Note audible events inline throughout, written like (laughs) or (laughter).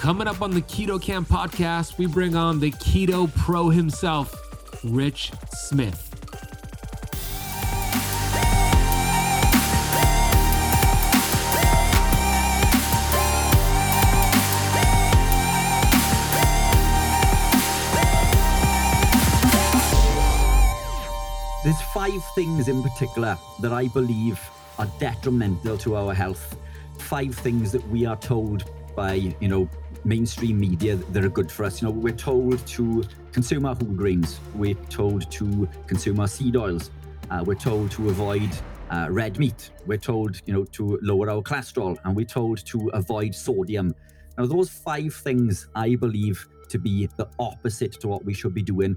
Coming up on the Keto Kamp podcast, we bring on the Keto Pro himself, Rich Smith. There's five things in particular that I believe are detrimental to our health. Five things that we are told by, you know, mainstream media that are good for us. You know, we're told to consume our whole grains. We're told to consume our seed oils. Uh, we're told to avoid uh, red meat. We're told, you know, to lower our cholesterol, and we're told to avoid sodium. Now, those five things I believe to be the opposite to what we should be doing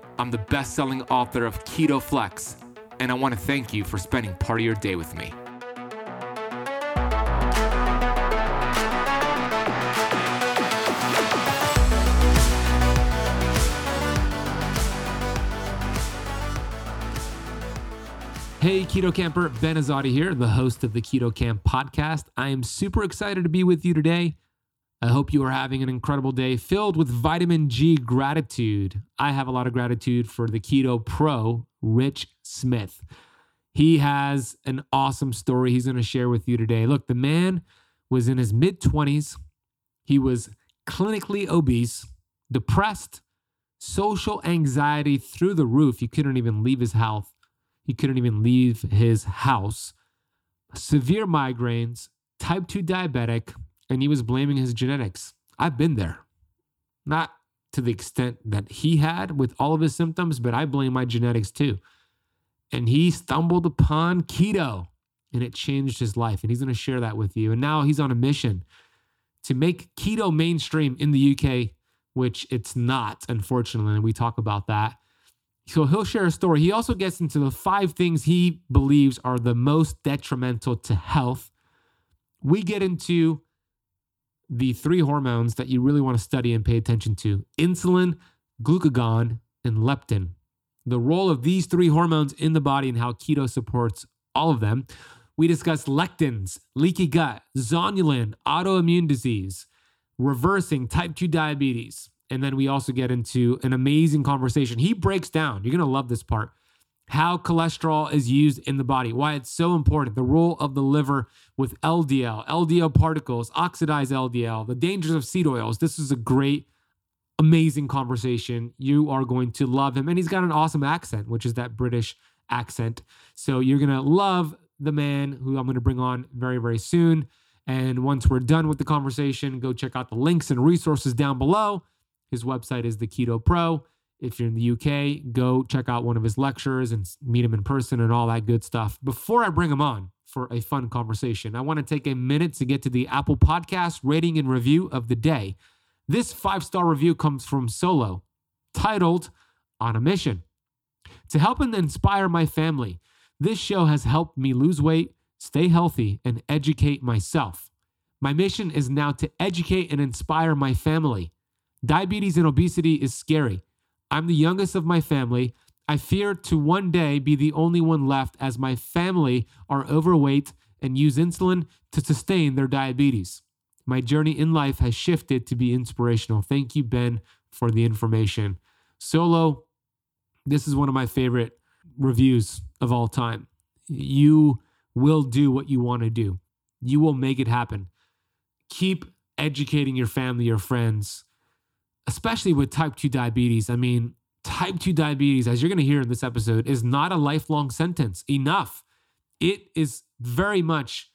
I'm the best selling author of Keto Flex, and I want to thank you for spending part of your day with me. Hey, Keto Kamper, Ben Azadi here, the host of the Keto Kamp podcast. I am super excited to be with you today. I hope you are having an incredible day filled with vitamin G gratitude. I have a lot of gratitude for the Keto Pro, Rich Smith. He has an awesome story he's going to share with you today. Look, the man was in his mid 20s. He was clinically obese, depressed, social anxiety through the roof. He couldn't even leave his house. He couldn't even leave his house. Severe migraines, type 2 diabetic, and he was blaming his genetics. I've been there. Not to the extent that he had with all of his symptoms, but I blame my genetics too. And he stumbled upon keto and it changed his life. And he's going to share that with you. And now he's on a mission to make keto mainstream in the UK, which it's not, unfortunately. And we talk about that. So he'll share a story. He also gets into the five things he believes are the most detrimental to health. We get into the three hormones that you really want to study and pay attention to insulin, glucagon, and leptin. The role of these three hormones in the body and how keto supports all of them. We discuss lectins, leaky gut, zonulin, autoimmune disease, reversing type 2 diabetes. And then we also get into an amazing conversation. He breaks down, you're going to love this part how cholesterol is used in the body, why it's so important, the role of the liver with LDL, LDL particles, oxidized LDL, the dangers of seed oils. This is a great, amazing conversation. You are going to love him. And he's got an awesome accent, which is that British accent. So you're going to love the man who I'm going to bring on very, very soon. And once we're done with the conversation, go check out the links and resources down below. His website is the Keto Pro. If you're in the UK, go check out one of his lectures and meet him in person and all that good stuff. Before I bring him on for a fun conversation, I want to take a minute to get to the Apple Podcast rating and review of the day. This five star review comes from Solo, titled On a Mission. To help and inspire my family, this show has helped me lose weight, stay healthy, and educate myself. My mission is now to educate and inspire my family. Diabetes and obesity is scary I'm the youngest of my family. I fear to one day be the only one left as my family are overweight and use insulin to sustain their diabetes. My journey in life has shifted to be inspirational. Thank you, Ben, for the information. Solo, this is one of my favorite reviews of all time. You will do what you want to do, you will make it happen. Keep educating your family, your friends especially with type 2 diabetes. I mean, type 2 diabetes, as you're going to hear in this episode, is not a lifelong sentence. Enough. It is very much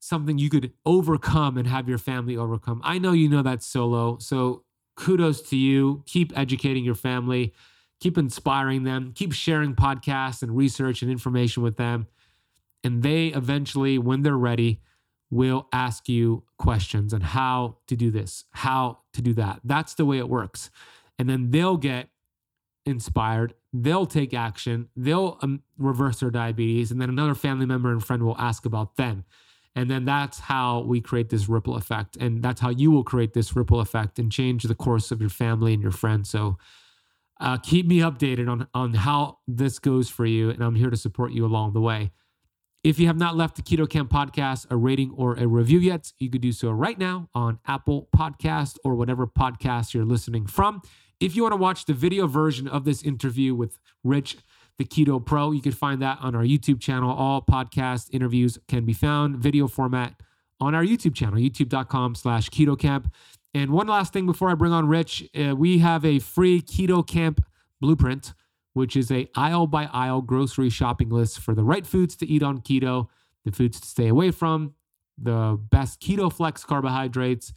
something you could overcome and have your family overcome. I know you know that solo. So kudos to you. Keep educating your family, keep inspiring them, keep sharing podcasts and research and information with them. And they eventually, when they're ready, will ask you questions on how to do this, how to do that. That's the way it works. And then they'll get inspired, they'll take action, they'll um, reverse their diabetes, and then another family member and friend will ask about them. And then that's how we create this ripple effect. And that's how you will create this ripple effect and change the course of your family and your friends. So uh, keep me updated on, on how this goes for you. And I'm here to support you along the way. If you have not left the Keto Kamp podcast a rating or a review yet, you could do so right now on Apple Podcast or whatever podcast you're listening from. If you want to watch the video version of this interview with Rich, the Keto Pro, you can find that on our YouTube channel. All podcast interviews can be found video format on our YouTube channel, youtube.com slash keto kamp. And one last thing before I bring on Rich, uh, we have a free Keto Kamp blueprint which is a aisle by aisle grocery shopping list for the right foods to eat on keto, the foods to stay away from, the best keto flex carbohydrates,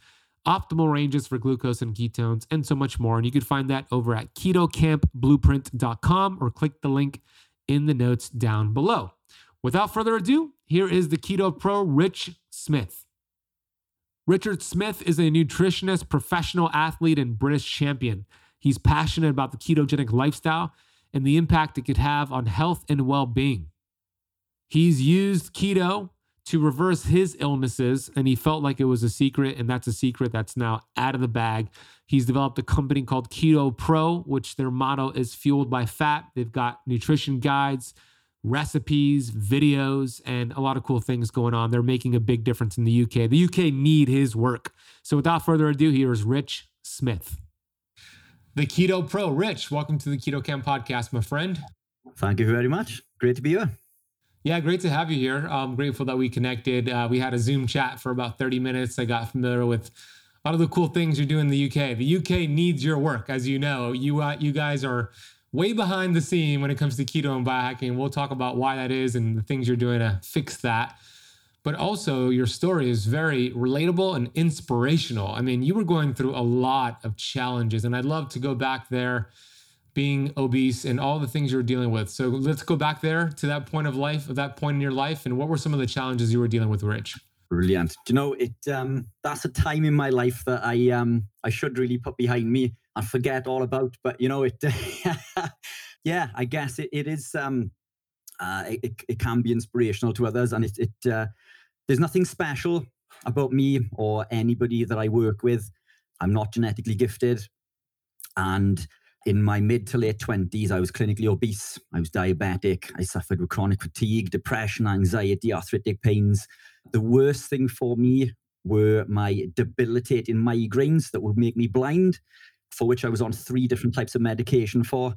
optimal ranges for glucose and ketones, and so much more. And you can find that over at ketokampblueprint.com or click the link in the notes down below. Without further ado, here is the Keto Pro Rich Smith. Richard Smith is a nutritionist, professional athlete, and British champion. He's passionate about the ketogenic lifestyle and the impact it could have on health and well being. He's used keto to reverse his illnesses, and he felt like it was a secret, and that's a secret that's now out of the bag. He's developed a company called Keto Pro, which their motto is fueled by fat. They've got nutrition guides, recipes, videos, and a lot of cool things going on. They're making a big difference in the UK. The UK need his work. So without further ado, here is Rich Smith the Keto Pro. Rich, welcome to the Keto Kamp podcast, my friend. Thank you very much. Great to be here. Yeah, great to have you here. I'm grateful that we connected. Uh, we had a Zoom chat for about 30 minutes. I got familiar with a lot of the cool things you're doing in the UK. The UK needs your work, as you know. You uh, you guys are way behind the scene when it comes to keto and biohacking. We'll talk about why that is and the things you're doing to fix that but also your story is very relatable and inspirational. I mean, you were going through a lot of challenges, and I'd love to go back there being obese and all the things you were dealing with. So let's go back there to that point of life, of that point in your life, and what were some of the challenges you were dealing with, Rich? Brilliant. Do you know it? Um, that's a time in my life that I um I should really put behind me and forget all about. But you know it. (laughs) yeah, I guess it, it is. Um, uh, it, it can be inspirational to others, and it it uh, there's nothing special about me or anybody that I work with. I'm not genetically gifted. And in my mid to late 20s, I was clinically obese. I was diabetic. I suffered with chronic fatigue, depression, anxiety, arthritic pains. The worst thing for me were my debilitating migraines that would make me blind, for which I was on three different types of medication for.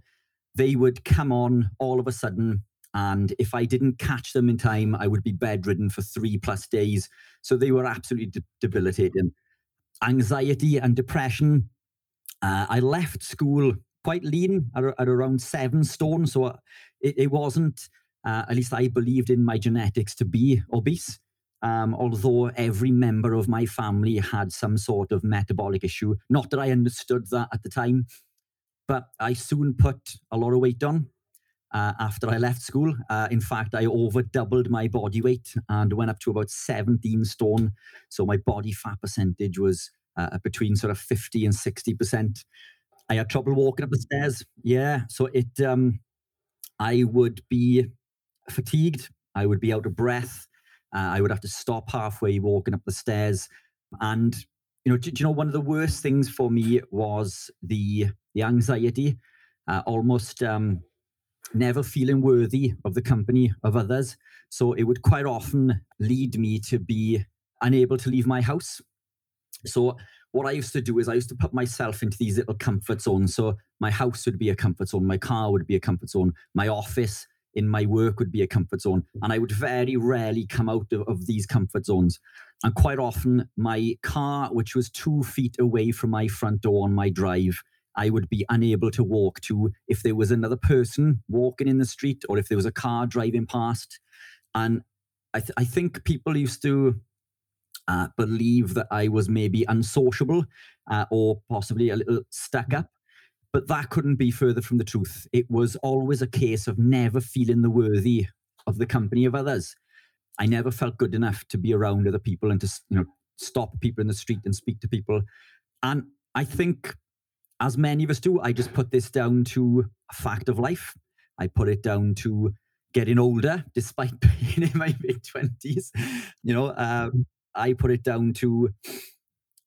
They would come on all of a sudden and if I didn't catch them in time, I would be bedridden for three plus days. So they were absolutely de- debilitating. Anxiety and depression. Uh, I left school quite lean at, at around seven stone. So it, it wasn't, uh, at least I believed in my genetics to be obese. Um, although every member of my family had some sort of metabolic issue. Not that I understood that at the time, but I soon put a lot of weight on uh, after I left school. Uh, in fact, I over doubled my body weight and went up to about 17 stone. So my body fat percentage was uh, between sort of 50 and 60%. I had trouble walking up the stairs. Yeah. So it, um, I would be fatigued. I would be out of breath. Uh, I would have to stop halfway walking up the stairs. And, you know, do, do you know, one of the worst things for me was the, the anxiety, uh, almost, um, never feeling worthy of the company of others. So it would quite often lead me to be unable to leave my house. So what I used to do is I used to put myself into these little comfort zones. So my house would be a comfort zone, my car would be a comfort zone, my office in my work would be a comfort zone. And I would very rarely come out of, of these comfort zones. And quite often, my car, which was two feet away from my front door on my drive, I would be unable to walk to if there was another person walking in the street or if there was a car driving past. And I, th- I think people used to uh, believe that I was maybe unsociable uh, or possibly a little stuck up. But that couldn't be further from the truth. It was always a case of never feeling the worthy of the company of others. I never felt good enough to be around other people and to, you know, stop people in the street and speak to people. And I think, as many of us do, I just put this down to a fact of life. I put it down to getting older, despite (laughs) being in my mid 20s. You know, um, I put it down to,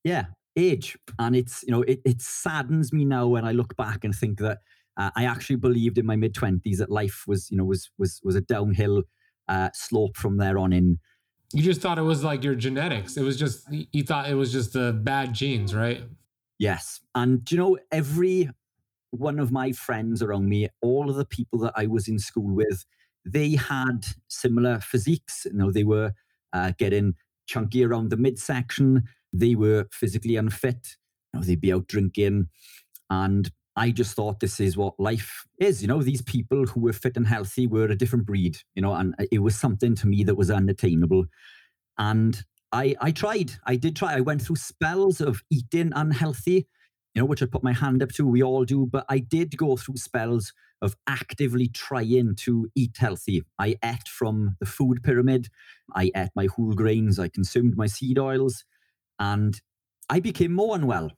yeah, age. And it's, you know, it, it saddens me now when I look back and think that uh, I actually believed in my mid 20s that life was, you know, was, was, was a downhill uh, slope from there on in. You just thought it was like your genetics. It was just, you thought it was just the bad genes, right? Yes. And, you know, every one of my friends around me, all of the people that I was in school with, they had similar physiques. You know, they were uh, getting chunky around the midsection. They were physically unfit. You know, they'd be out drinking. And I just thought this is what life is. You know, these people who were fit and healthy were a different breed, you know, and it was something to me that was unattainable. And I, I tried. I did try. I went through spells of eating unhealthy, you know, which I put my hand up to. We all do. But I did go through spells of actively trying to eat healthy. I ate from the food pyramid. I ate my whole grains. I consumed my seed oils. And I became more unwell.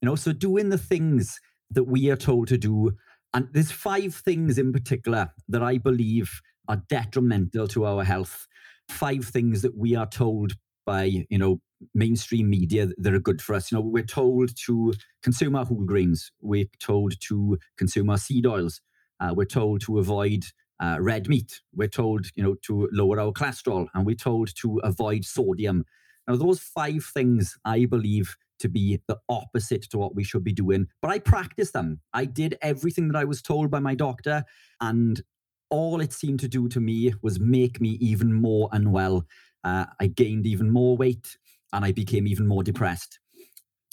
You know, so doing the things that we are told to do, and there's five things in particular that I believe are detrimental to our health. Five things that we are told by, you know, mainstream media that are good for us. You know, we're told to consume our whole grains. We're told to consume our seed oils. Uh, we're told to avoid uh, red meat. We're told, you know, to lower our cholesterol, and we're told to avoid sodium. Now, those five things I believe to be the opposite to what we should be doing, but I practiced them. I did everything that I was told by my doctor, and all it seemed to do to me was make me even more unwell. Uh, I gained even more weight, and I became even more depressed.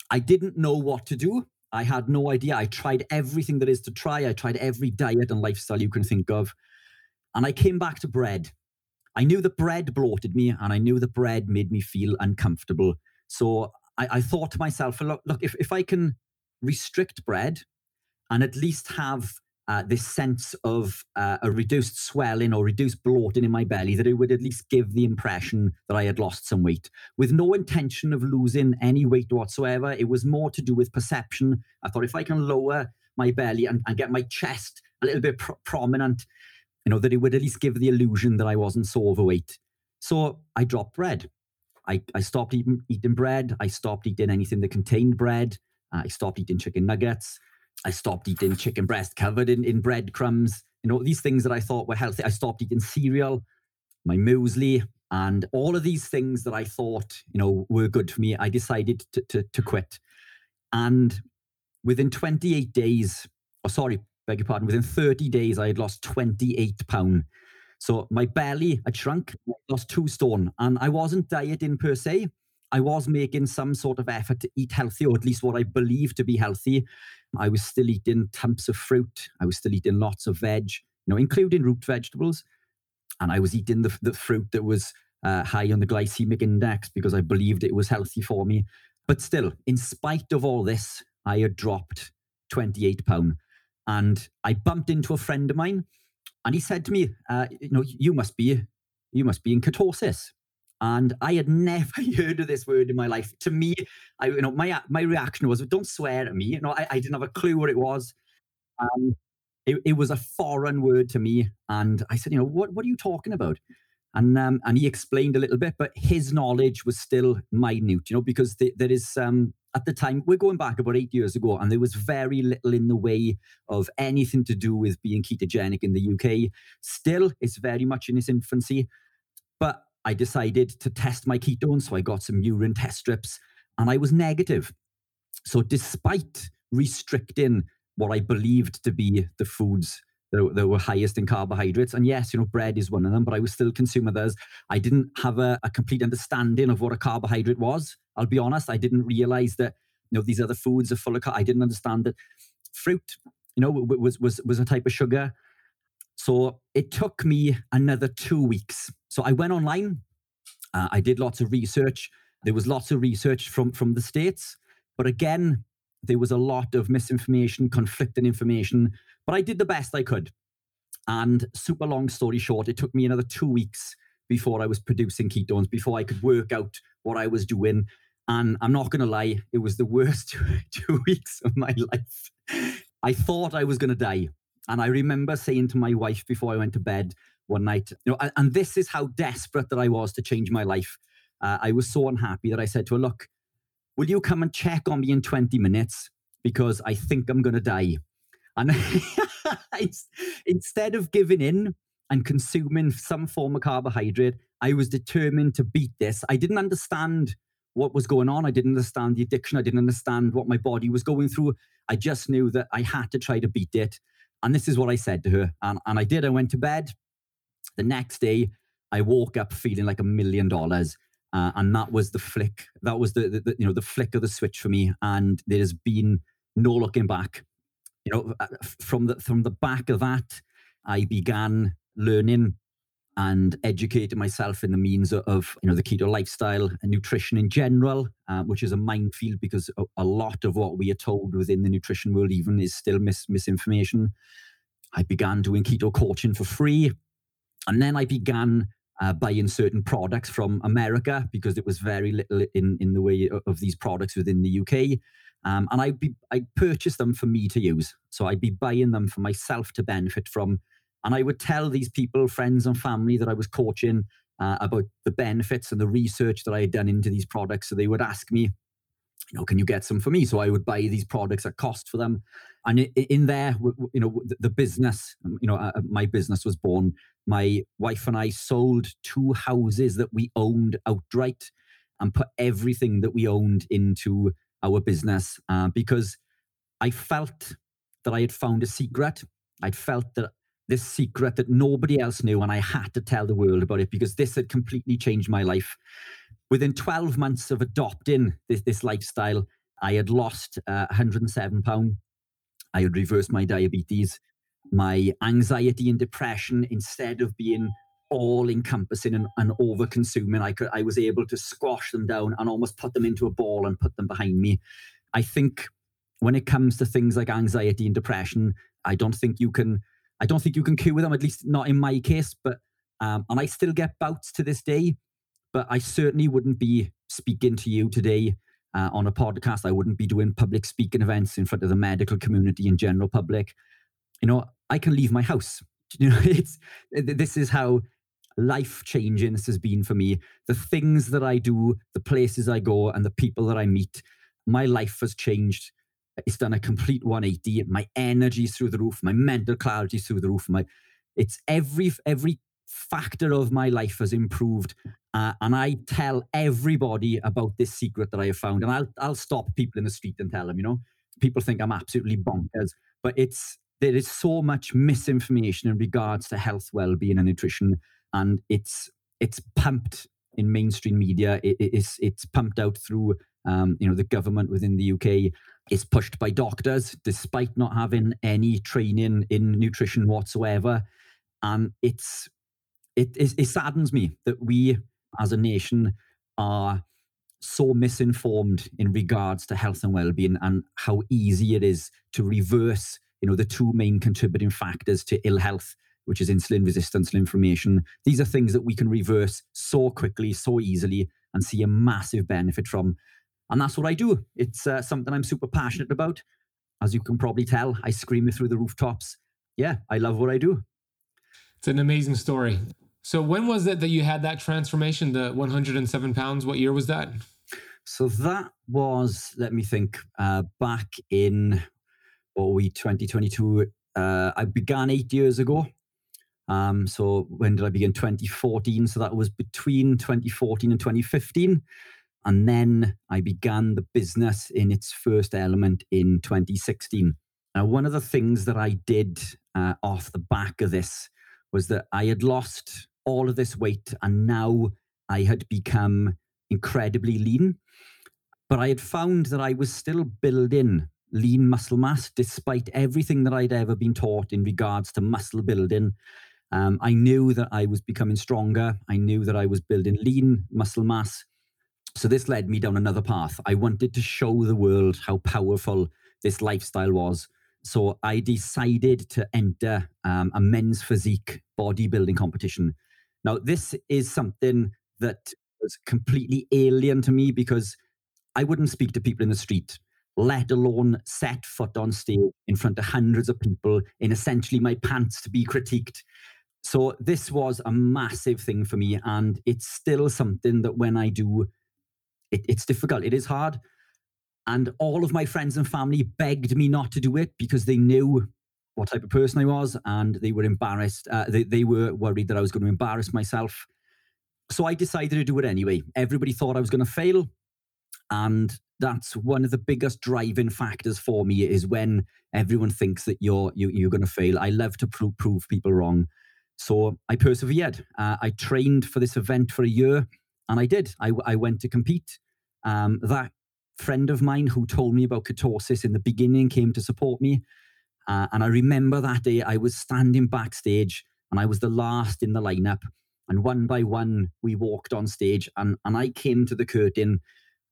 I didn't know what to do. I had no idea. I tried everything there is to try. I tried every diet and lifestyle you can think of. And I came back to bread. I knew that bread bloated me and I knew that bread made me feel uncomfortable. So I, I thought to myself, look, look if, if I can restrict bread and at least have uh, this sense of uh, a reduced swelling or reduced bloating in my belly, that it would at least give the impression that I had lost some weight. With no intention of losing any weight whatsoever, it was more to do with perception. I thought if I can lower my belly and, and get my chest a little bit prominent, you know, that it would at least give the illusion that I wasn't so overweight. So I dropped bread. I, I stopped eating, eating bread. I stopped eating anything that contained bread. Uh, I stopped eating chicken nuggets. I stopped eating chicken breast covered in, in breadcrumbs. You know, these things that I thought were healthy. I stopped eating cereal, my muesli, and all of these things that I thought, you know, were good for me. I decided to, to, to quit. And within 28 days, or oh, sorry, beg your pardon, within 30 days, I had lost 28 pounds. So my belly had shrunk, lost two stone, and I wasn't dieting per se. I was making some sort of effort to eat healthy, or at least what I believe to be healthy. I was still eating tons of fruit. I was still eating lots of veg, you know, including root vegetables. And I was eating the, the fruit that was uh, high on the glycemic index because I believed it was healthy for me. But still, in spite of all this, I had dropped 28 pounds. And I bumped into a friend of mine and he said to me, uh, you know, you must be, you must be in ketosis. And I had never (laughs) heard of this word in my life. To me, I, you know, my my reaction was, "Don't swear at me." You know, I, I didn't have a clue what it was. Um, it, it was a foreign word to me, and I said, "You know, what what are you talking about?" And um, and he explained a little bit, but his knowledge was still minute. You know, because the, there is um, at the time we're going back about eight years ago, and there was very little in the way of anything to do with being ketogenic in the UK. Still, it's very much in its infancy, I decided to test my ketones. So I got some urine test strips and I was negative. So despite restricting what I believed to be the foods that, that, were highest in carbohydrates, and yes, you know, bread is one of them, but I was still consuming those. I didn't have a, a complete understanding of what a carbohydrate was. I'll be honest, I didn't realize that you know these other foods are full of. Car- I didn't understand that fruit, you know, was was was a type of sugar. So it took me another two weeks. So I went online. Uh, I did lots of research. There was lots of research from from the states, but again, there was a lot of misinformation, conflicting information. But I did the best I could. And super long story short, it took me another two weeks before I was producing ketones, before I could work out what I was doing. And I'm not going to lie, it was the worst (laughs) two weeks of my life. I thought I was going to die. And I remember saying to my wife before I went to bed one night, you know, and, and this is how desperate that I was to change my life. Uh, I was so unhappy that I said to her, Look, will you come and check on me in 20 minutes? Because I think I'm going to die. And (laughs) instead of giving in and consuming some form of carbohydrate, I was determined to beat this. I didn't understand what was going on. I didn't understand the addiction. I didn't understand what my body was going through. I just knew that I had to try to beat it. And this is what I said to her. And, and I did. I went to bed. The next day, I woke up feeling like a million dollars. Uh, and that was the flick. That was the, the, the, you know the flick of the switch for me. And there has been no looking back. You know, uh, from the from the back of that, I began learning and educating myself in the means of you know the keto lifestyle and nutrition in general, uh, which is a minefield because a, a, lot of what we are told within the nutrition world even is still mis- misinformation. I began doing keto coaching for free, and then I began uh, buying certain products from America because there was very little in in the way of these products within the UK. Um, and I'd be I purchased them for me to use, so I'd be buying them for myself to benefit from and I would tell these people, friends and family that I was coaching uh, about the benefits and the research that I had done into these products. So they would ask me, you know, can you get some for me? So I would buy these products at cost for them. And in there, you know, the business, um, you know, uh, uh, my business was born. My wife and I sold two houses that we owned outright and put everything that we owned into our business uh, because I felt that I had found a secret. I'd felt that this secret that nobody else knew, and I had to tell the world about it because this had completely changed my life. Within 12 months of adopting this, this lifestyle, I had lost uh, 107 pounds. I had reversed my diabetes. My anxiety and depression, instead of being all encompassing and, and over consuming, I could I was able to squash them down and almost put them into a ball and put them behind me. I think when it comes to things like anxiety and depression, I don't think you can I don't think you can cure them, at least not in my case. But um, and I still get bouts to this day, but I certainly wouldn't be speaking to you today uh, on a podcast. I wouldn't be doing public speaking events in front of the medical community and general public. You know, I can leave my house. (laughs) You know, it's this is how life changing this has been for me. The things that I do, the places I go, and the people that I meet, my life has changed it's done a complete 180. My energy through the roof, my mental clarity through the roof. My it's every every factor of my life has improved. Uh, and I tell everybody about this secret that I have found. And I'll I'll stop people in the street and tell them, you know, people think I'm absolutely bonkers, but it's there is so much misinformation in regards to health, well-being, and nutrition, and it's it's pumped in mainstream media. It, it's it's pumped out through um, you know the government within the UK is pushed by doctors despite not having any training in nutrition whatsoever. And it's it, it, it saddens me that we as a nation are so misinformed in regards to health and well-being and how easy it is to reverse you know the two main contributing factors to ill health which is insulin resistance and inflammation these are things that we can reverse so quickly so easily and see a massive benefit from and that's what I do. It's uh, something I'm super passionate about. As you can probably tell, I scream it through the rooftops. Yeah, I love what I do. It's an amazing story. So, when was it that you had that transformation, the 107 pounds? What year was that? So, that was, let me think, uh, back in, what we, 2022. Uh, I began eight years ago. Um, so, when did I begin? 2014. So, that was between 2014 and 2015. And then I began the business in its first element in 2016. Now, one of the things that I did uh, off the back of this was that I had lost all of this weight and now I had become incredibly lean. But I had found that I was still building lean muscle mass despite everything that I'd ever been taught in regards to muscle building. Um, I knew that I was becoming stronger. I knew that I was building lean muscle mass. So this led me down another path. I wanted to show the world how powerful this lifestyle was. So I decided to enter um, a men's physique bodybuilding competition. Now, this is something that was completely alien to me because I wouldn't speak to people in the street, let alone set foot on stage in front of hundreds of people in essentially my pants to be critiqued. So this was a massive thing for me, and it's still something that when I do, it, it's difficult. It is hard. And all of my friends and family begged me not to do it because they knew what type of person I was, and they were embarrassed. Uh, they, they were worried that I was going to embarrass myself. So I decided to do it anyway. Everybody thought I was going to fail. And that's one of the biggest driving factors for me is when everyone thinks that you're you, are you are going to fail. I love to prove, prove people wrong. So I persevered. Uh, I trained for this event for a year, and I did. I, I went to compete. Um, that friend of mine who told me about ketosis in the beginning came to support me. Uh, and I remember that day I was standing backstage and I was the last in the lineup. And one by one, we walked on stage and, and I came to the curtain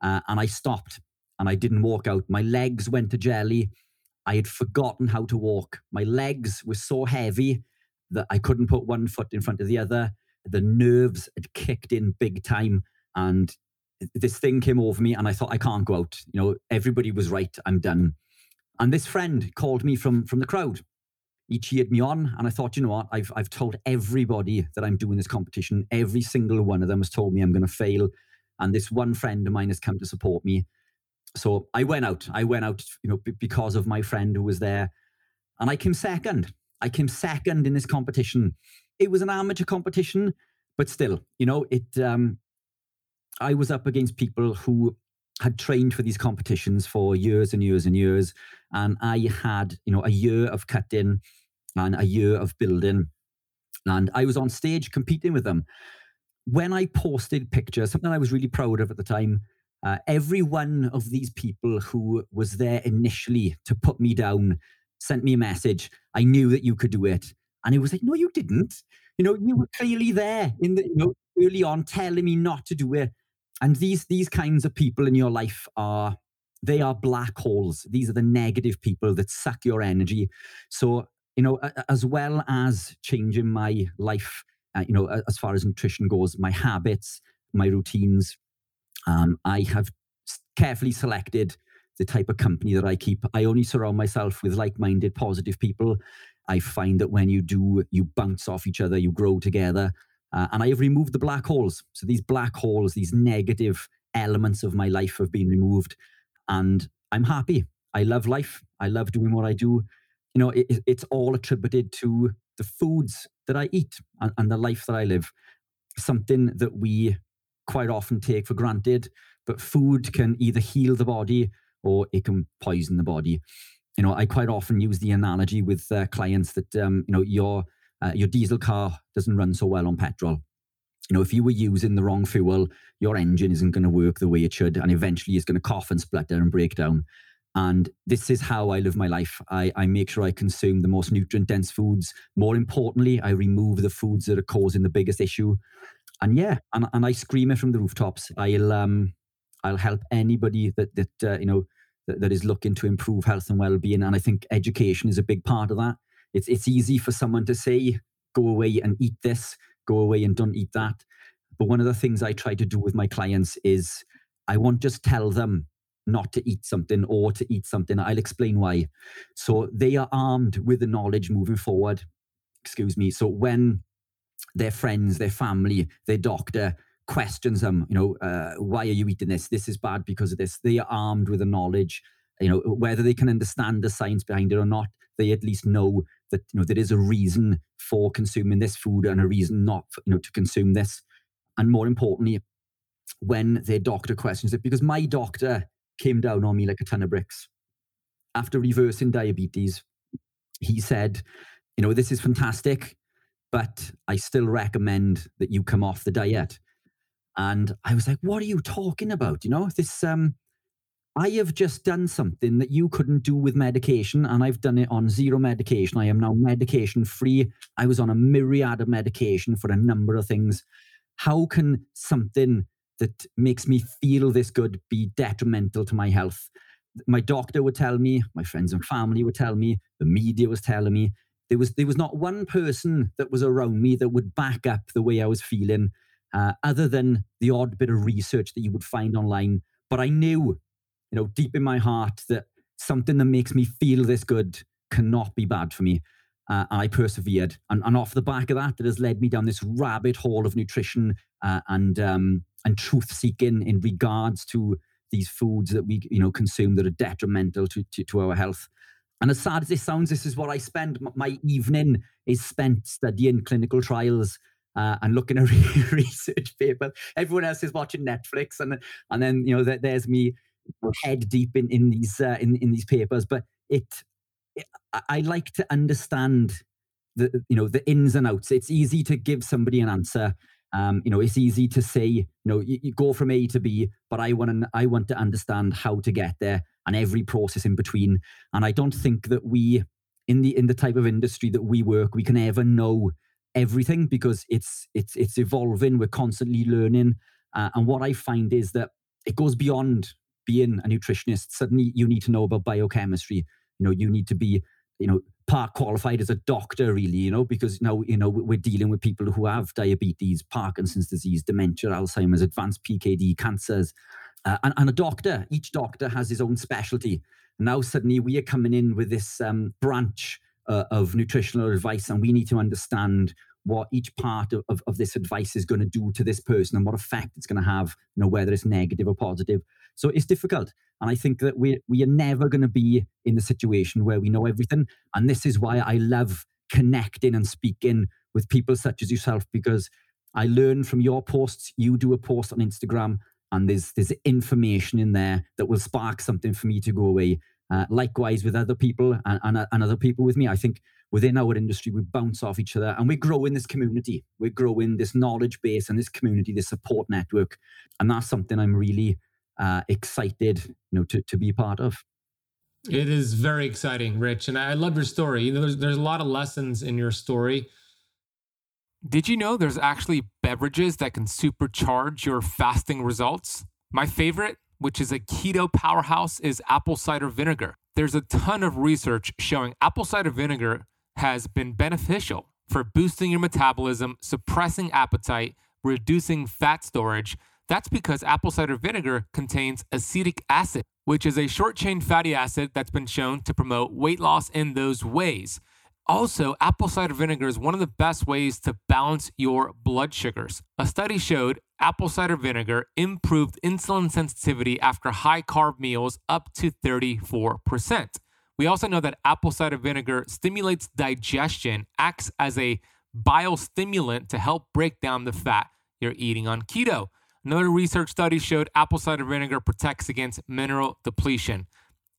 uh, and I stopped and I didn't walk out. My legs went to jelly. I had forgotten how to walk. My legs were so heavy that I couldn't put one foot in front of the other. The nerves had kicked in big time. And this thing came over me and I thought, I can't go out. You know, everybody was right. I'm done. And this friend called me from from the crowd. He cheered me on, and I thought, you know what? I've I've told everybody that I'm doing this competition. Every single one of them has told me I'm going to fail, and this one friend of mine has come to support me. So I went out. I went out, you know, b- because of my friend who was there, and I came second. I came second in this competition. It was an amateur competition, but still, you know, it. Um, I was up against people who had trained for these competitions for years and years and years. And I had, you know, a year of cutting and a year of building. And I was on stage competing with them. When I posted pictures, something I was really proud of at the time, uh, every one of these people who was there initially to put me down sent me a message. I knew that you could do it. And it was like, no, you didn't. You know, you were clearly there in the, you know, early on telling me not to do it. And these these kinds of people in your life are they are black holes. These are the negative people that suck your energy. So you know as well as changing my life uh, you know as far as nutrition goes my habits my routines um, i have carefully selected the type of company that i keep. I only surround myself with like-minded positive people i find that when you do you bounce off each other you grow together uh, and I have removed the black holes. So these black holes, these negative elements of my life have been removed. And I'm happy. I love life. I love doing what I do. You know, it, it's all attributed to the foods that I eat and, and the life that I live. Something that we quite often take for granted. But food can either heal the body or it can poison the body. You know, I quite often use the analogy with uh, clients that um, you know your uh, your diesel car doesn't run so well on petrol. You know, if you were using the wrong fuel, your engine isn't going to work the way it should, and eventually it's going to cough and splutter and break down. And this is how I live my life. I, I make sure I consume the most nutrient dense foods. More importantly, I remove the foods that are causing the biggest issue. And yeah, and, and I scream it from the rooftops. I'll um I'll help anybody that that uh, you know that, that is looking to improve health and well being. And I think education is a big part of that it's it's easy for someone to say, go away and eat this, go away and don't eat that. But one of the things I try to do with my clients is I won't just tell them not to eat something or to eat something. I'll explain why. So they are armed with the knowledge moving forward. Excuse me. So when their friends, their family, their doctor questions them, you know, uh, why are you eating this? This is bad because of this. They are armed with the knowledge, you know, whether they can understand the science behind it or not, they at least know that you know there is a reason for consuming this food and a reason not you know to consume this and more importantly when their doctor questions it because my doctor came down on me like a ton of bricks after reversing diabetes he said you know this is fantastic but i still recommend that you come off the diet and i was like what are you talking about you know this um I have just done something that you couldn't do with medication, and I've done it on zero medication. I am now medication free. I was on a myriad of medication for a number of things. How can something that makes me feel this good be detrimental to my health? My doctor would tell me, my friends and family would tell me, the media was telling me, there was there was not one person that was around me that would back up the way I was feeling, uh, other than the odd bit of research that you would find online. But I knew, you know, deep in my heart that something that makes me feel this good cannot be bad for me. Uh, and I persevered. And, and, off the back of that, that has led me down this rabbit hole of nutrition uh, and um, and truth seeking in regards to these foods that we you know consume that are detrimental to, to, to our health. And as sad as it sounds, this is what I spend my evening is spent studying clinical trials uh, and looking at (laughs) research papers. Everyone else is watching Netflix, and and then you know there's me head deep in in these uh, in in these papers. But it, it, I like to understand the you know the ins and outs. It's easy to give somebody an answer. Um, you know, it's easy to say, you know, you, you go from A to B, but I want to I want to understand how to get there and every process in between. And I don't think that we in the in the type of industry that we work, we can ever know everything because it's it's it's evolving. We're constantly learning. Uh, and what I find is that it goes beyond being a nutritionist. Suddenly, you need to know about biochemistry. You know, you need to be you know part qualified as a doctor really you know because now you know we're dealing with people who have diabetes parkinson's disease dementia alzheimer's advanced pkd cancers uh, and, and, a doctor, each doctor has his own specialty. Now, suddenly, we are coming in with this um, branch uh, of nutritional advice, and we need to understand what each part of, of, of this advice is going to do to this person and what effect it's going to have, you know, whether it's negative or positive. So it's difficult. And I think that we, we are never going to be in the situation where we know everything. And this is why I love connecting and speaking with people such as yourself, because I learn from your posts. You do a post on Instagram and there's there's information in there that will spark something for me to go away. Uh, likewise with other people and, and, and other people with me. I think within our industry we bounce off each other and we grow in this community. We grow in this knowledge base and this community, this support network, and that's something I'm really uh, excited, you know, to to be part of. It is very exciting, Rich, and I love your story. You know, there's there's a lot of lessons in your story did you know there's actually beverages that can supercharge your fasting results? My favorite, which is a keto powerhouse, is apple cider vinegar. There's a ton of research showing apple cider vinegar has been beneficial for boosting your metabolism, suppressing appetite, reducing fat storage. That's because apple cider vinegar contains acetic acid, which is a short chain fatty acid that's been shown to promote weight loss in those ways. Also, apple cider vinegar is one of the best ways to balance your blood sugars. A study showed apple cider vinegar improved insulin sensitivity after high carb meals up to 34%. We also know that apple cider vinegar stimulates digestion, acts as a bile stimulant to help break down the fat you're eating on keto. Another research study showed apple cider vinegar protects against mineral depletion.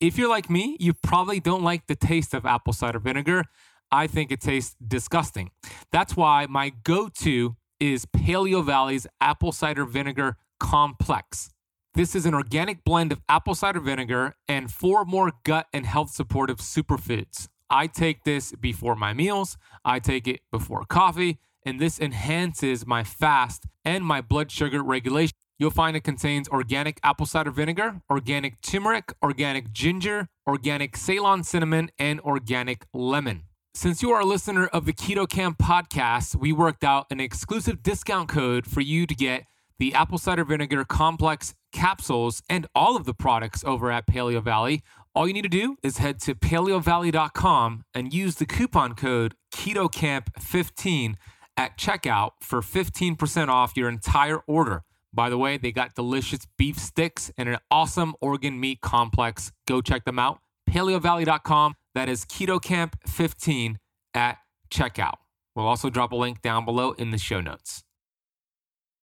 If you're like me, you probably don't like the taste of apple cider vinegar. I think it tastes disgusting. That's why my go to is Paleo Valley's apple cider vinegar complex. This is an organic blend of apple cider vinegar and four more gut and health supportive superfoods. I take this before my meals, I take it before coffee, and this enhances my fast and my blood sugar regulation. You'll find it contains organic apple cider vinegar, organic turmeric, organic ginger, organic Ceylon cinnamon, and organic lemon. Since you are a listener of the Keto Kamp podcast, we worked out an exclusive discount code for you to get the apple cider vinegar complex capsules and all of the products over at Paleo Valley. All you need to do is head to paleovalley.com and use the coupon code KetoKamp15 at checkout for 15% off your entire order. By the way, they got delicious beef sticks and an awesome organ meat complex. Go check them out. PaleoValley.com that is KetoKamp15 at checkout. We'll also drop a link down below in the show notes.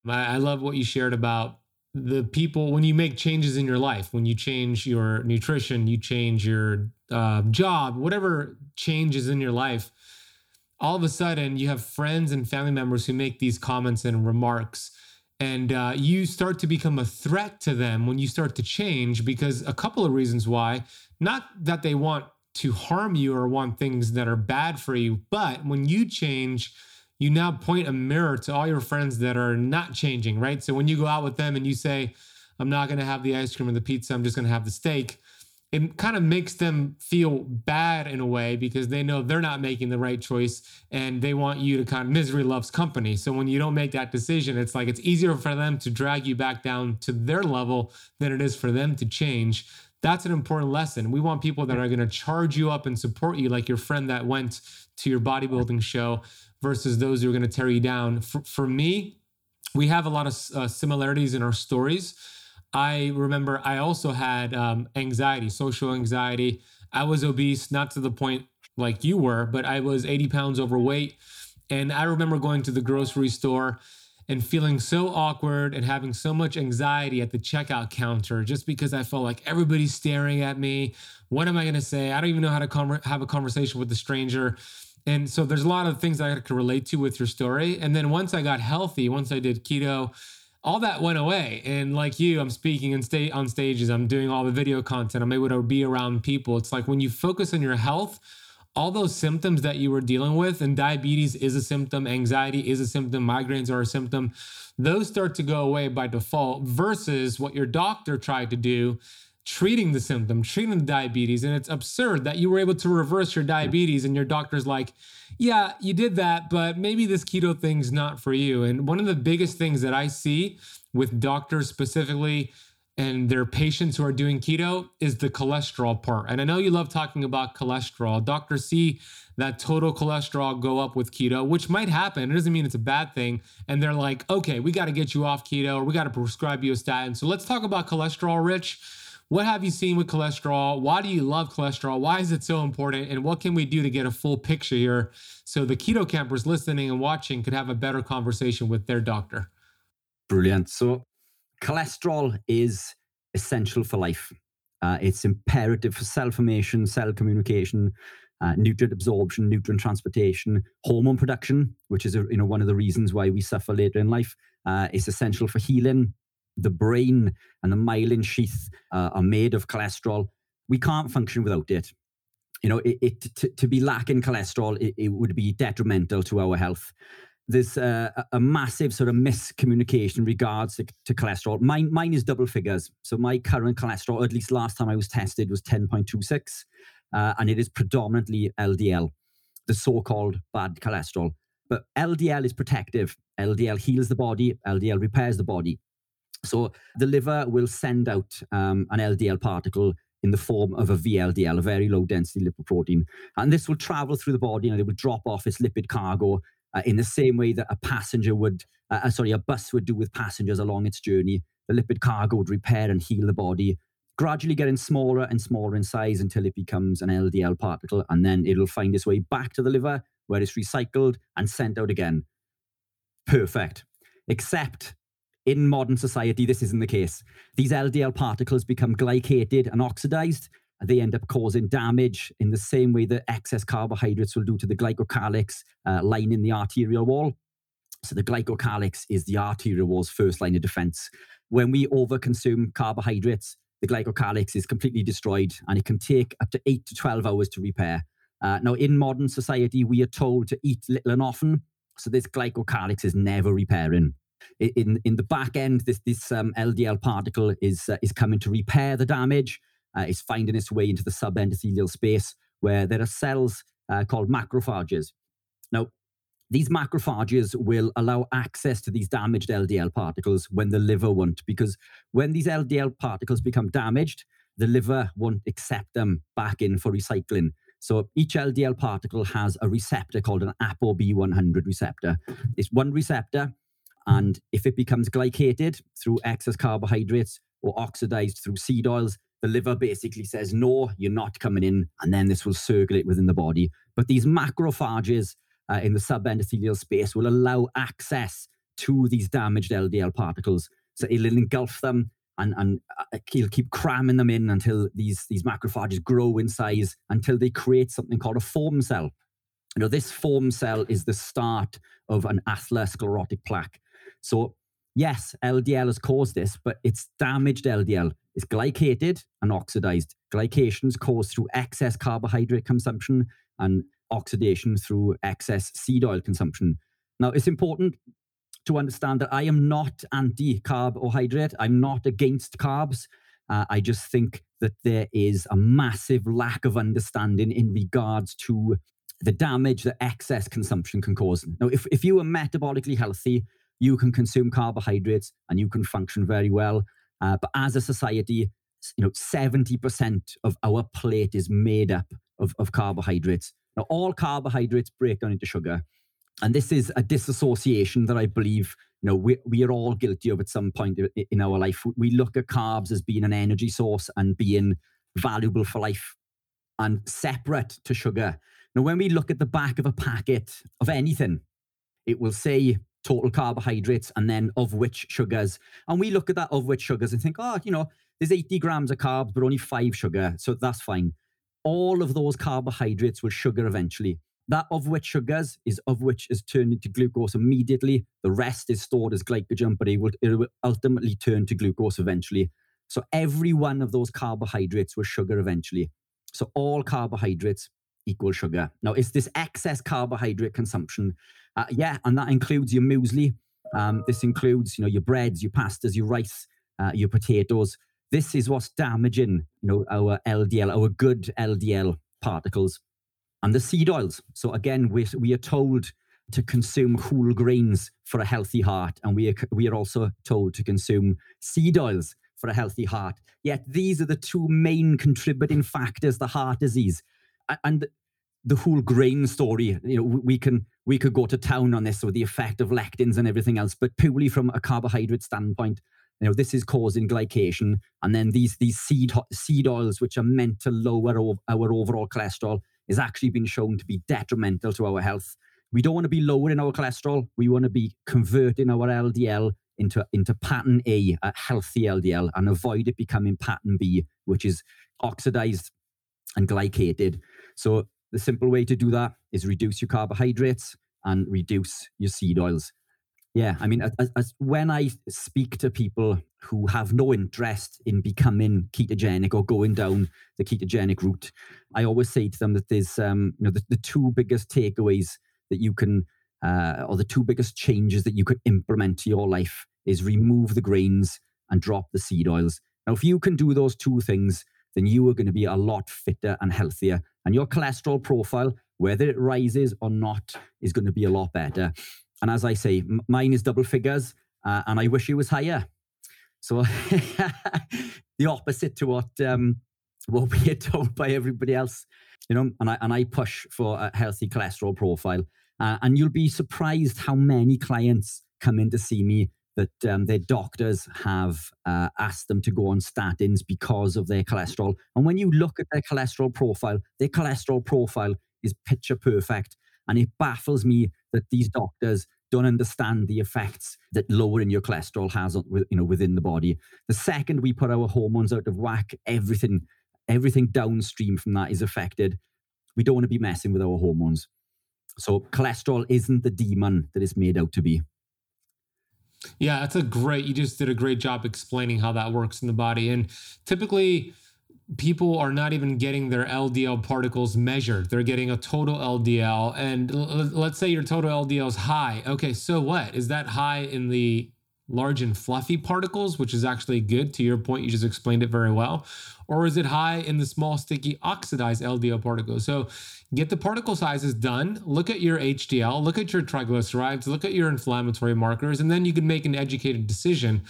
I love what you shared about the people when you make changes in your life, when you change your nutrition, you change your uh, job, whatever changes in your life. All of a sudden, you have friends and family members who make these comments and remarks, and uh, you start to become a threat to them when you start to change because a couple of reasons why. Not that they want to harm you or want things that are bad for you. But when you change, you now point a mirror to all your friends that are not changing, right? So when you go out with them and you say, I'm not going to have the ice cream or the pizza, I'm just going to have the steak, it kind of makes them feel bad in a way because they know they're not making the right choice and they want you to kind of misery loves company. So when you don't make that decision, it's like it's easier for them to drag you back down to their level than it is for them to change. That's an important lesson. We want people that are going to charge you up and support you, like your friend that went to your bodybuilding show, versus those who are going to tear you down. For, for me, we have a lot of uh, similarities in our stories I remember I also had um, anxiety, social anxiety. I was obese, not to the point like you were, but I was 80 pounds overweight. And I remember going to the grocery store and feeling so awkward and having so much anxiety at the checkout counter just because I felt like everybody's staring at me. What am I going to say? I don't even know how to have a conversation with a stranger. And so there's a lot of things I could relate to with your story. And then once I got healthy, once I did keto, all that went away. And like you, I'm speaking and state on stages, I'm doing all the video content, I'm able to be around people. It's like when you focus on your health, all those symptoms that you were dealing with, and diabetes is a symptom, anxiety is a symptom, migraines are a symptom, those start to go away by default versus what your doctor tried to do treating the symptom, treating the diabetes. And it's absurd that you were able to reverse your diabetes and your doctor's like, yeah, you did that, but maybe this keto thing's not for you. And one of the biggest things that I see with doctors specifically and their patients who are doing keto is the cholesterol part. And I know you love talking about cholesterol. Doctors see that total cholesterol go up with keto, which might happen. It doesn't mean it's a bad thing. And they're like, okay, we got to get you off keto or we got to prescribe you a statin. So let's talk about cholesterol, Rich what have you seen with cholesterol? Why do you love cholesterol? Why is it so important? And what can we do to get a full picture here so the Keto Kampers listening and watching could have a better conversation with their doctor? Brilliant. So, cholesterol is essential for life. Uh, it's imperative for cell formation, cell communication, uh, nutrient absorption, nutrient transportation, hormone production, which is a, you know one of the reasons why we suffer later in life. Uh, it's essential for healing, the brain and the myelin sheath uh, are made of cholesterol. We can't function without it. You know, it, it to, to, be lacking cholesterol, it, it, would be detrimental to our health. There's uh, a massive sort of miscommunication in regards to, to, cholesterol. Mine, mine is double figures. So my current cholesterol, at least last time I was tested, was 10.26, uh, and it is predominantly LDL, the so-called bad cholesterol. But LDL is protective. LDL heals the body. LDL repairs the body. So the liver will send out um, an LDL particle in the form of a VLDL, a very low density lipoprotein. And this will travel through the body and it will drop off its lipid cargo uh, in the same way that a passenger would, uh, uh, sorry, a bus would do with passengers along its journey. The lipid cargo would repair and heal the body, gradually getting smaller and smaller in size until it becomes an LDL particle. And then it'll find its way back to the liver where it's recycled and sent out again. Perfect. Except in modern society, this isn't the case. These LDL particles become glycated and oxidized. They end up causing damage in the same way that excess carbohydrates will do to the glycocalyx uh, lining the arterial wall. So the glycocalyx is the arterial wall's first line of defense. When we overconsume carbohydrates, the glycocalyx is completely destroyed and it can take up to 8 to 12 hours to repair. Uh, now, in modern society, we are told to eat little and often. So this glycocalyx is never repairing in in the back end, this this um, LDL particle is uh, is coming to repair the damage. Uh, it's finding its way into the subendothelial space where there are cells uh, called macrophages. Now, these macrophages will allow access to these damaged LDL particles when the liver won't, because when these LDL particles become damaged, the liver won't accept them back in for recycling. So each LDL particle has a receptor called an ApoB100 receptor. It's one receptor and if it becomes glycated through excess carbohydrates or oxidized through seed oils, the liver basically says, no, you're not coming in. And then this will circulate within the body. But these macrophages uh, in the subendothelial space will allow access to these damaged LDL particles. So it'll engulf them and, and uh, he'll keep cramming them in until these, these macrophages grow in size until they create something called a foam cell. You know, this foam cell is the start of an atherosclerotic plaque. So, yes, LDL has caused this, but it's damaged LDL. It's glycated and oxidized. Glycation is caused through excess carbohydrate consumption and oxidation through excess seed oil consumption. Now, it's important to understand that I am not anti carb or hydrate. I'm not against carbs. Uh, I just think that there is a massive lack of understanding in regards to the damage that excess consumption can cause. Now, if, if you are metabolically healthy, you can consume carbohydrates and you can function very well. Uh, but as a society, you know, 70% of our plate is made up of, of carbohydrates. Now, all carbohydrates break down into sugar. And this is a disassociation that I believe you know we, we are all guilty of at some point in our life. We look at carbs as being an energy source and being valuable for life and separate to sugar. Now, when we look at the back of a packet of anything, it will say total carbohydrates and then of which sugars. And we look at that of which sugars and think, oh, you know, there's 80 grams of carbs, but only five sugar. So that's fine. All of those carbohydrates will sugar eventually. That of which sugars is of which is turned into glucose immediately. The rest is stored as glycogen, but it will, it will ultimately turn to glucose eventually. So every one of those carbohydrates will sugar eventually. So all carbohydrates equal sugar. Now, it's this excess carbohydrate consumption. Uh, yeah, and that includes your muesli. Um, this includes, you know, your breads, your pastas, your rice, uh, your potatoes. This is what's damaging, you know, our LDL, our good LDL particles and the seed oils. So again, we, we are told to consume whole grains for a healthy heart, and we are, we are also told to consume seed oils for a healthy heart. Yet these are the two main contributing factors to heart disease. And the whole grain story, you know, we can we could go to town on this with the effect of lectins and everything else, but purely from a carbohydrate standpoint, you know, this is causing glycation, and then these these seed seed oils, which are meant to lower our overall cholesterol, is actually been shown to be detrimental to our health. We don't want to be lowering our cholesterol. We want to be converting our LDL into, into pattern A, a healthy LDL, and avoid it becoming pattern B, which is oxidized and glycated. So the simple way to do that is reduce your carbohydrates and reduce your seed oils. Yeah, I mean, as, as, when I speak to people who have no interest in becoming ketogenic or going down the ketogenic route, I always say to them that there's, um, you know, the, the two biggest takeaways that you can, uh, or the two biggest changes that you could implement to your life is remove the grains and drop the seed oils. Now, if you can do those two things, then you are going to be a lot fitter and healthier, and your cholesterol profile, whether it rises or not, is going to be a lot better. And as I say, m- mine is double figures, uh, and I wish it was higher. So (laughs) the opposite to what um, what we are (laughs) told by everybody else, you know. And I and I push for a healthy cholesterol profile, uh, and you'll be surprised how many clients come in to see me that um, their doctors have uh, asked them to go on statins because of their cholesterol. And when you look at their cholesterol profile, their cholesterol profile is picture perfect. And it baffles me that these doctors don't understand the effects that lowering your cholesterol has on, you know, within the body. The second we put our hormones out of whack, everything, everything downstream from that is affected. We don't want to be messing with our hormones. So cholesterol isn't the demon that it's made out to be. Yeah, that's a great. You just did a great job explaining how that works in the body. And typically, people are not even getting their LDL particles measured. They're getting a total LDL. And l- let's say your total LDL is high. Okay, so what? Is that high in the large and fluffy particles, which is actually good to your point? You just explained it very well. Or is it high in the small, sticky, oxidized LDL particles? So get the particle sizes done. Look at your HDL, look at your triglycerides, look at your inflammatory markers, and then you can make an educated decision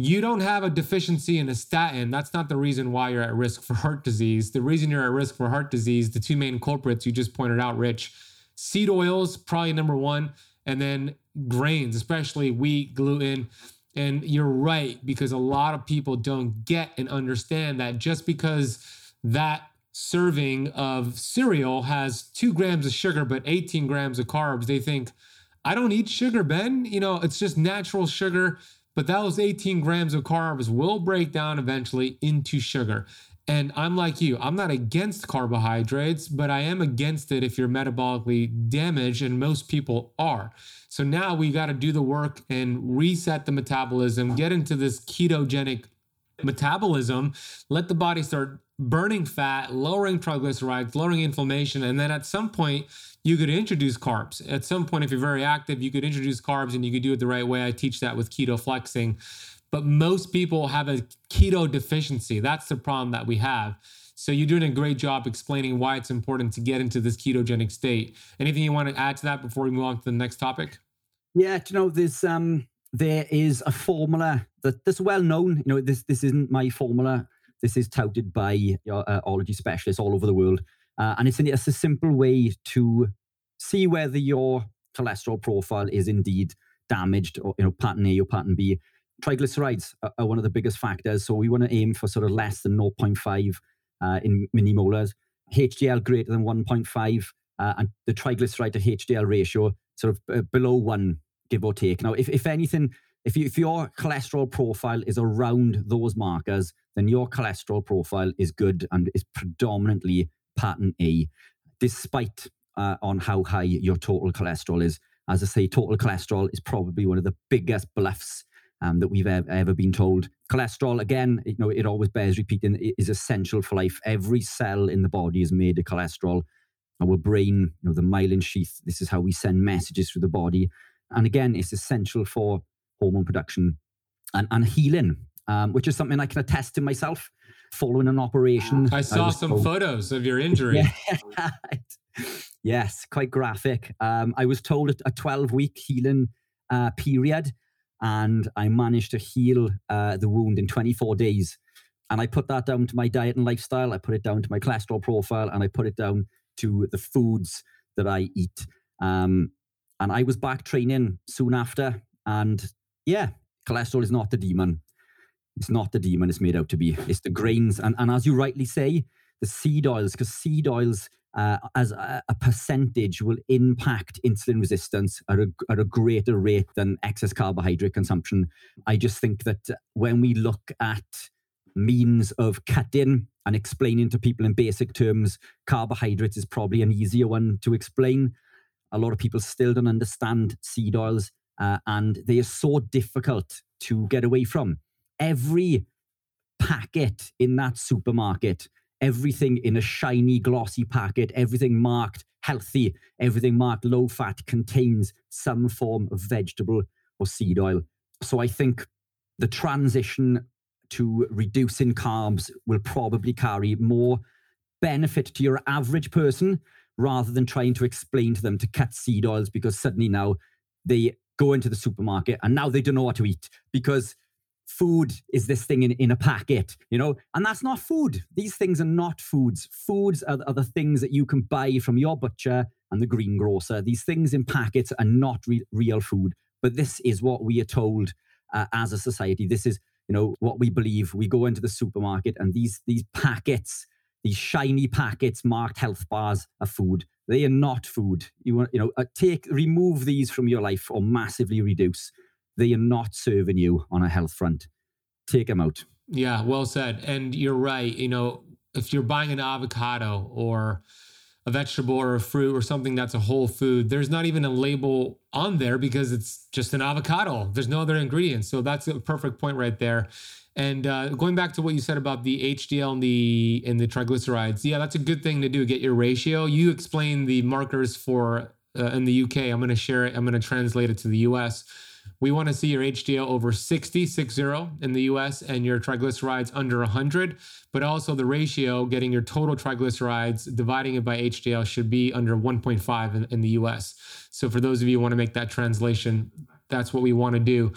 you don't have a deficiency in a statin. That's not the reason why you're at risk for heart disease. The reason you're at risk for heart disease, the two main culprits you just pointed out, Rich, seed oils, probably number one, and then grains, especially wheat, gluten. And you're right, because a lot of people don't get and understand that just because that serving of cereal has two grams of sugar but 18 grams of carbs, they think, I don't eat sugar, Ben. You know, it's just natural sugar but those 18 grams of carbs will break down eventually into sugar. And I'm like you, I'm not against carbohydrates, but I am against it if you're metabolically damaged, and most people are. So now we got to do the work and reset the metabolism, get into this ketogenic metabolism, let the body start burning fat, lowering triglycerides, lowering inflammation. And then at some point, you could introduce carbs. At some point, if you're very active, you could introduce carbs and you could do it the right way. I teach that with keto flexing. But most people have a keto deficiency. That's the problem that we have. So you're doing a great job explaining why it's important to get into this ketogenic state. Anything you want to add to that before we move on to the next topic? Yeah, you know, there's um there is a formula that that's well known. You know, this this isn't my formula. This is touted by uh, ology specialists all over the world, uh, and it's, an, it's a simple way to see whether your cholesterol profile is indeed damaged or you know pattern A or pattern B. Triglycerides are, are one of the biggest factors, so we want to aim for sort of less than 0.5 uh, in millimolars. HDL greater than 1.5, uh, and the triglyceride to HDL ratio sort of uh, below one, give or take. Now, if, if anything, if, you, if your cholesterol profile is around those markers, then your cholesterol profile is good and is predominantly pattern A, despite uh, on how high your total cholesterol is. As I say, total cholesterol is probably one of the biggest bluffs um, that we've ever, ever, been told. Cholesterol, again, you know, it always bears repeating, is essential for life. Every cell in the body is made of cholesterol. Our brain, you know, the myelin sheath, this is how we send messages through the body. And again, it's essential for hormone production and, and healing, um, which is something I can attest to myself following an operation. I saw I some told, photos of your injury. (laughs) Yeah, (laughs) yes, quite graphic. Um, I was told a 12 week healing uh, period, and I managed to heal uh, the wound in 24 days. And I put that down to my diet and lifestyle. I put it down to my cholesterol profile, and I put it down to the foods that I eat. Um, and I was back training soon after. And yeah, cholesterol is not the demon. It's not the demon it's made out to be. It's the grains. And, and as you rightly say, the seed oils, because seed oils uh, as a, a, percentage will impact insulin resistance at a, at a greater rate than excess carbohydrate consumption. I just think that when we look at means of cutting and explaining to people in basic terms, carbohydrates is probably an easier one to explain. A lot of people still don't understand seed oils, uh, and they are so difficult to get away from. Every packet in that supermarket, everything in a shiny, glossy packet, everything marked healthy, everything marked low fat contains some form of vegetable or seed oil. So I think the transition to reducing carbs will probably carry more benefit to your average person rather than trying to explain to them to cut seed oils because suddenly now they go into the supermarket and now they don't know what to eat because food is this thing in, in a packet, you know, and that's not food. These things are not foods. Foods are, are the things that you can buy from your butcher and the greengrocer. These things in packets are not re- real food, but this is what we are told uh, as a society. This is you know what we believe we go into the supermarket and these these packets these shiny packets marked health bars are food they are not food you want you know uh, take remove these from your life or massively reduce they are not serving you on a health front take them out yeah well said and you're right you know if you're buying an avocado or a vegetable or a fruit or something that's a whole food, there's not even a label on there because it's just an avocado. There's no other ingredients. So that's a perfect point right there. And uh, going back to what you said about the HDL and the and the triglycerides, yeah, that's a good thing to do. Get your ratio. You explain the markers for uh, in the UK. I'm going to share it. I'm going to translate it to the US we want to see your HDL over 60, 60 in the US and your triglycerides under 100, but also the ratio getting your total triglycerides dividing it by HDL should be under 1.5 in, in the US. So for those of you who want to make that translation, that's what we want to do.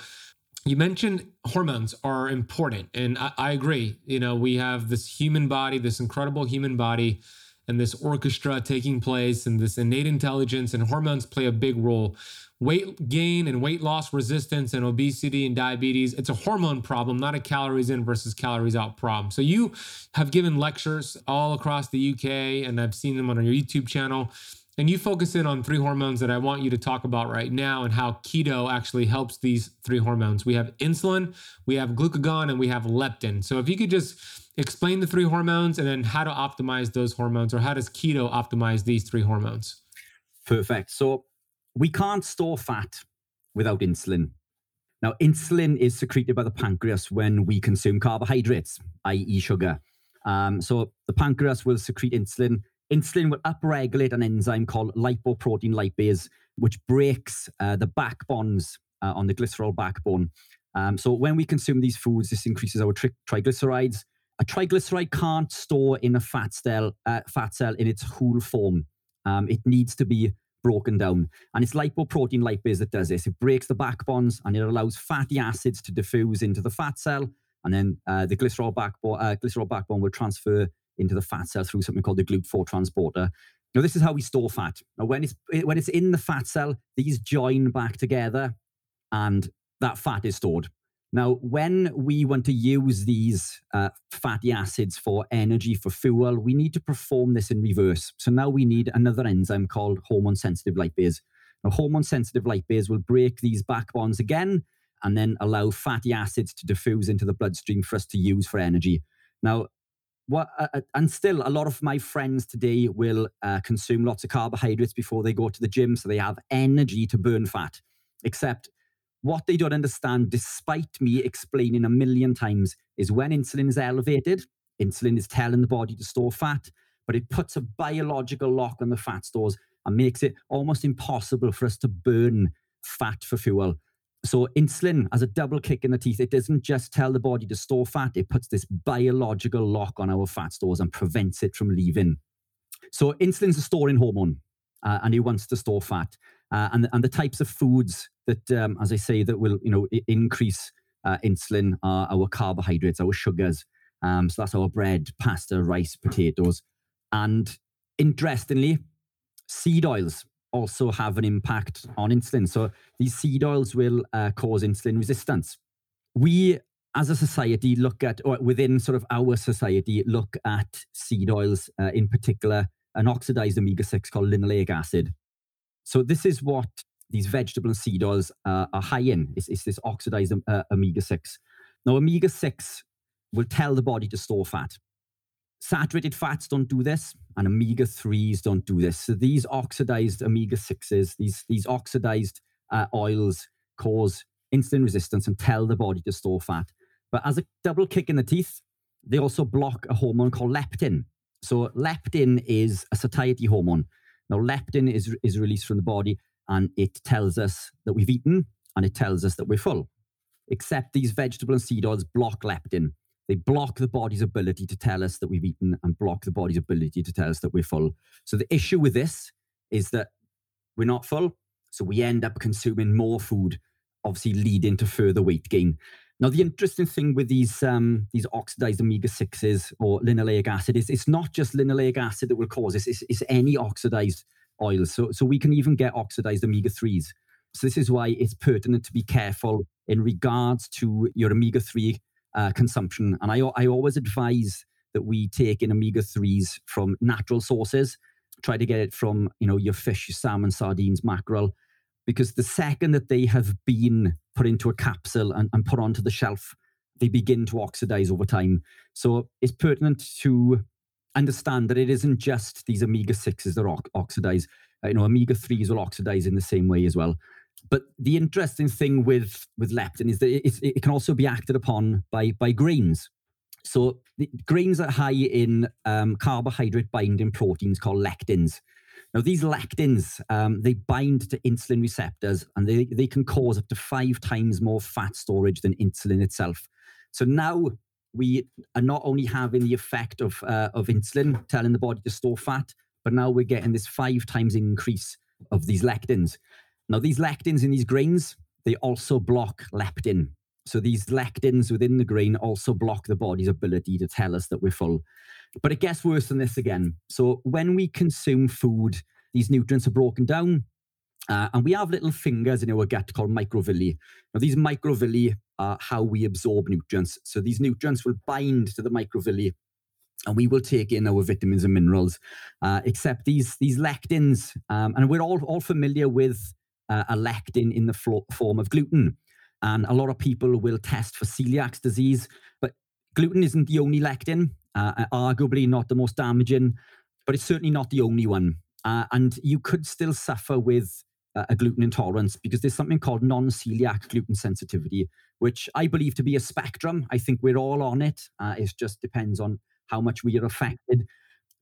You mentioned hormones are important, and I, I agree. You know, we have this human body, this incredible human body and this orchestra taking place and this innate intelligence and hormones play a big role. Weight gain and weight loss resistance and obesity and diabetes it's a hormone problem not a calories in versus calories out problem. So you have given lectures all across the uk and i've seen them on your youtube channel and you focus in on three hormones that i want you to talk about right now and how keto actually helps these three hormones. We have insulin we have glucagon and we have leptin. So if you could just explain the three hormones and then how to optimize those hormones or how does keto optimize these three hormones perfect so we can't store fat without insulin. Now, insulin is secreted by the pancreas when we consume carbohydrates, i.e., sugar. Um, so the pancreas will secrete insulin. Insulin will upregulate an enzyme called lipoprotein lipase, which breaks uh, the back bonds uh, on the glycerol backbone. Um, so when we consume these foods, this increases our tri- triglycerides. A triglyceride can't store in a fat cell, uh, fat cell in its whole form. Um, it needs to be broken down. And it's lipoprotein lipase that does this. It breaks the back bonds and it allows fatty acids to diffuse into the fat cell. And then uh, the glycerol backbone, uh, glycerol backbone will transfer into the fat cell through something called the GLUT4 transporter. Now, this is how we store fat. Now, when it's when it's in the fat cell, these join back together, and that fat is stored. Now, when we want to use these uh, fatty acids for energy, for fuel, we need to perform this in reverse. So now we need another enzyme called hormone sensitive lipase. Now, hormone sensitive lipase will break these back bonds again and then allow fatty acids to diffuse into the bloodstream for us to use for energy. Now, what, uh, uh and still, a lot of my friends today will uh, consume lots of carbohydrates before they go to the gym so they have energy to burn fat. Except what they don't understand, despite me explaining a million times, is when insulin is elevated, insulin is telling the body to store fat, but it puts a biological lock on the fat stores and makes it almost impossible for us to burn fat for fuel. So, insulin, as a double kick in the teeth, it doesn't just tell the body to store fat, it puts this biological lock on our fat stores and prevents it from leaving. So, insulin's a storing hormone uh, and it wants to store fat. Uh, and, and the types of foods that, um, as I say, that will you know increase uh, insulin are our carbohydrates, our sugars. Um, so that's our bread, pasta, rice, potatoes, and interestingly, seed oils also have an impact on insulin. So these seed oils will uh, cause insulin resistance. We, as a society, look at, or within sort of our society, look at seed oils, uh, in particular, an oxidized omega 6 called linoleic acid. So this is what these vegetable and seed oils uh, are high in. It's, it's this oxidized uh, omega 6. Now, omega 6 will tell the body to store fat. Saturated fats don't do this, and omega 3s don't do this. So these oxidized omega 6s, these, these oxidized uh, oils cause insulin resistance and tell the body to store fat. But as a double kick in the teeth, they also block a hormone called leptin. So leptin is a satiety hormone. Now, leptin is, is released from the body and it tells us that we've eaten and it tells us that we're full. Except these vegetable and seed oils block leptin. They block the body's ability to tell us that we've eaten and block the body's ability to tell us that we're full. So the issue with this is that we're not full. So we end up consuming more food, obviously leading to further weight gain. Now, the interesting thing with these um, these oxidized omega sixes or linoleic acid is it's not just linoleic acid that will cause this; it's, it's any oxidized oils. So, so we can even get oxidized omega threes. So this is why it's pertinent to be careful in regards to your omega three uh, consumption. And I I always advise that we take in omega threes from natural sources. Try to get it from you know your fish, your salmon, sardines, mackerel because the second that they have been put into a capsule and, and put onto the shelf, they begin to oxidize over time. So it's pertinent to understand that it isn't just these omega 6s that oxidize. Uh, you know, omega 3s will oxidize in the same way as well. But the interesting thing with, with leptin is that it, it can also be acted upon by, by grains. So grains are high in um, carbohydrate binding proteins called lectins. Now, these lectins, um, they bind to insulin receptors and they, they can cause up to five times more fat storage than insulin itself. So now we are not only having the effect of, uh, of insulin telling the body to store fat, but now we're getting this five times increase of these lectins. Now, these lectins in these grains, they also block leptin. So these lectins within the grain also block the body's ability to tell us that we're full. But it gets worse than this again. So when we consume food, these nutrients are broken down. Uh, and we have little fingers in our gut called microvilli. Now, these microvilli are how we absorb nutrients. So these nutrients will bind to the microvilli and we will take in our vitamins and minerals. Uh, except these these lectins, um, and we're all all familiar with uh, a lectin in the flo- form of gluten. And a lot of people will test for celiac disease, but gluten isn't the only lectin uh, arguably not the most damaging, but it's certainly not the only one. Uh, and you could still suffer with uh, a gluten intolerance because there's something called non celiac gluten sensitivity, which I believe to be a spectrum. I think we're all on it. Uh, it just depends on how much we are affected.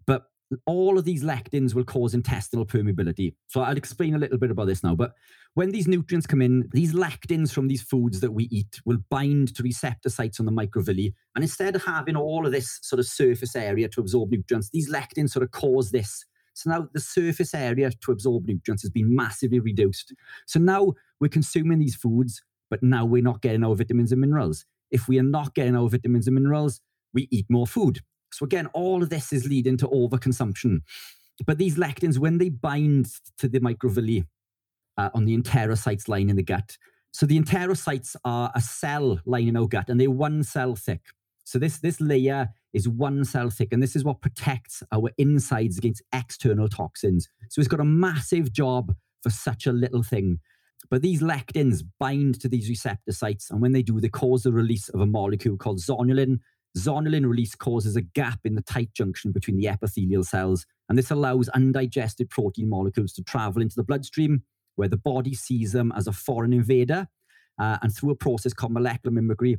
But all of these lectins will cause intestinal permeability. So I'll explain a little bit about this now. But when these nutrients come in, these lectins from these foods that we eat will bind to receptor sites on the microvilli. And instead of having all of this sort of surface area to absorb nutrients, these lectins sort of cause this. So now the surface area to absorb nutrients has been massively reduced. So now we're consuming these foods, but now we're not getting our vitamins and minerals. If we are not getting our vitamins and minerals, we eat more food. So again, all of this is leading to overconsumption. But these lectins, when they bind to the microvilli uh, on the enterocytes line in the gut, so the enterocytes are a cell lining our gut, and they're one cell thick. So this this layer is one cell thick, and this is what protects our insides against external toxins. So it's got a massive job for such a little thing. But these lectins bind to these receptor sites, and when they do, they cause the release of a molecule called zonulin, Zonulin release causes a gap in the tight junction between the epithelial cells, and this allows undigested protein molecules to travel into the bloodstream, where the body sees them as a foreign invader. Uh, and through a process called molecular mimicry,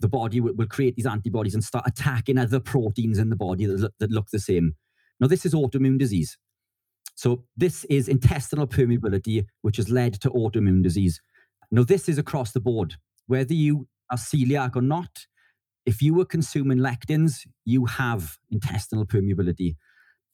the body will, will, create these antibodies and start attacking other proteins in the body that look, that look the same. Now, this is autoimmune disease. So, this is intestinal permeability, which has led to autoimmune disease. Now, this is across the board. Whether you are celiac or not, if you were consuming lectins, you have intestinal permeability.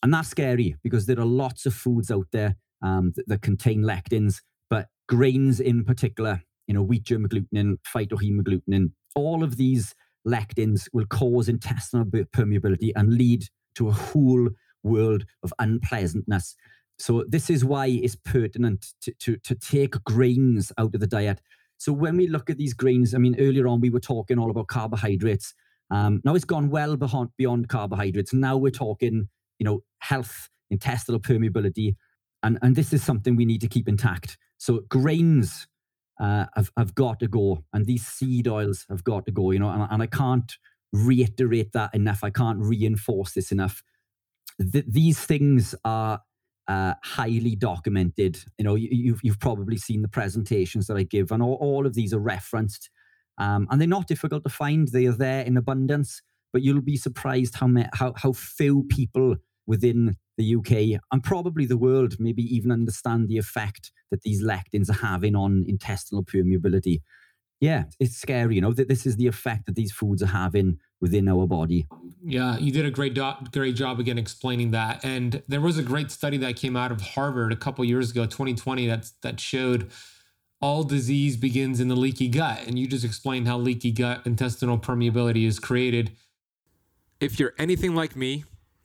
And that's scary because there are lots of foods out there um, that, that, contain lectins, but grains in particular, you know, wheat germ agglutinin, phytohemagglutinin, all of these lectins will cause intestinal permeability and lead to a whole world of unpleasantness. So this is why it's pertinent to, to, to take grains out of the diet. So when we look at these grains, I mean, earlier on we were talking all about carbohydrates. Um, now it's gone well beyond, beyond carbohydrates. Now we're talking, you know, health, intestinal permeability, and and this is something we need to keep intact. So grains uh, have got to go, and these seed oils have got to go. You know, and, and I can't reiterate that enough. I can't reinforce this enough. Th- these things are uh, highly documented. You know, you, have you've, you've probably seen the presentations that I give, and all, all of these are referenced, um, and they're not difficult to find. They are there in abundance, but you'll be surprised how how how few people within the UK and probably the world maybe even understand the effect that these lectins are having on intestinal permeability. Yeah, it's scary, you know, that this is the effect that these foods are having within our body. Yeah, you did a great do- great job again explaining that. And there was a great study that came out of Harvard a couple years ago, 2020, that that showed all disease begins in the leaky gut. And you just explained how leaky gut intestinal permeability is created. If you're anything like me,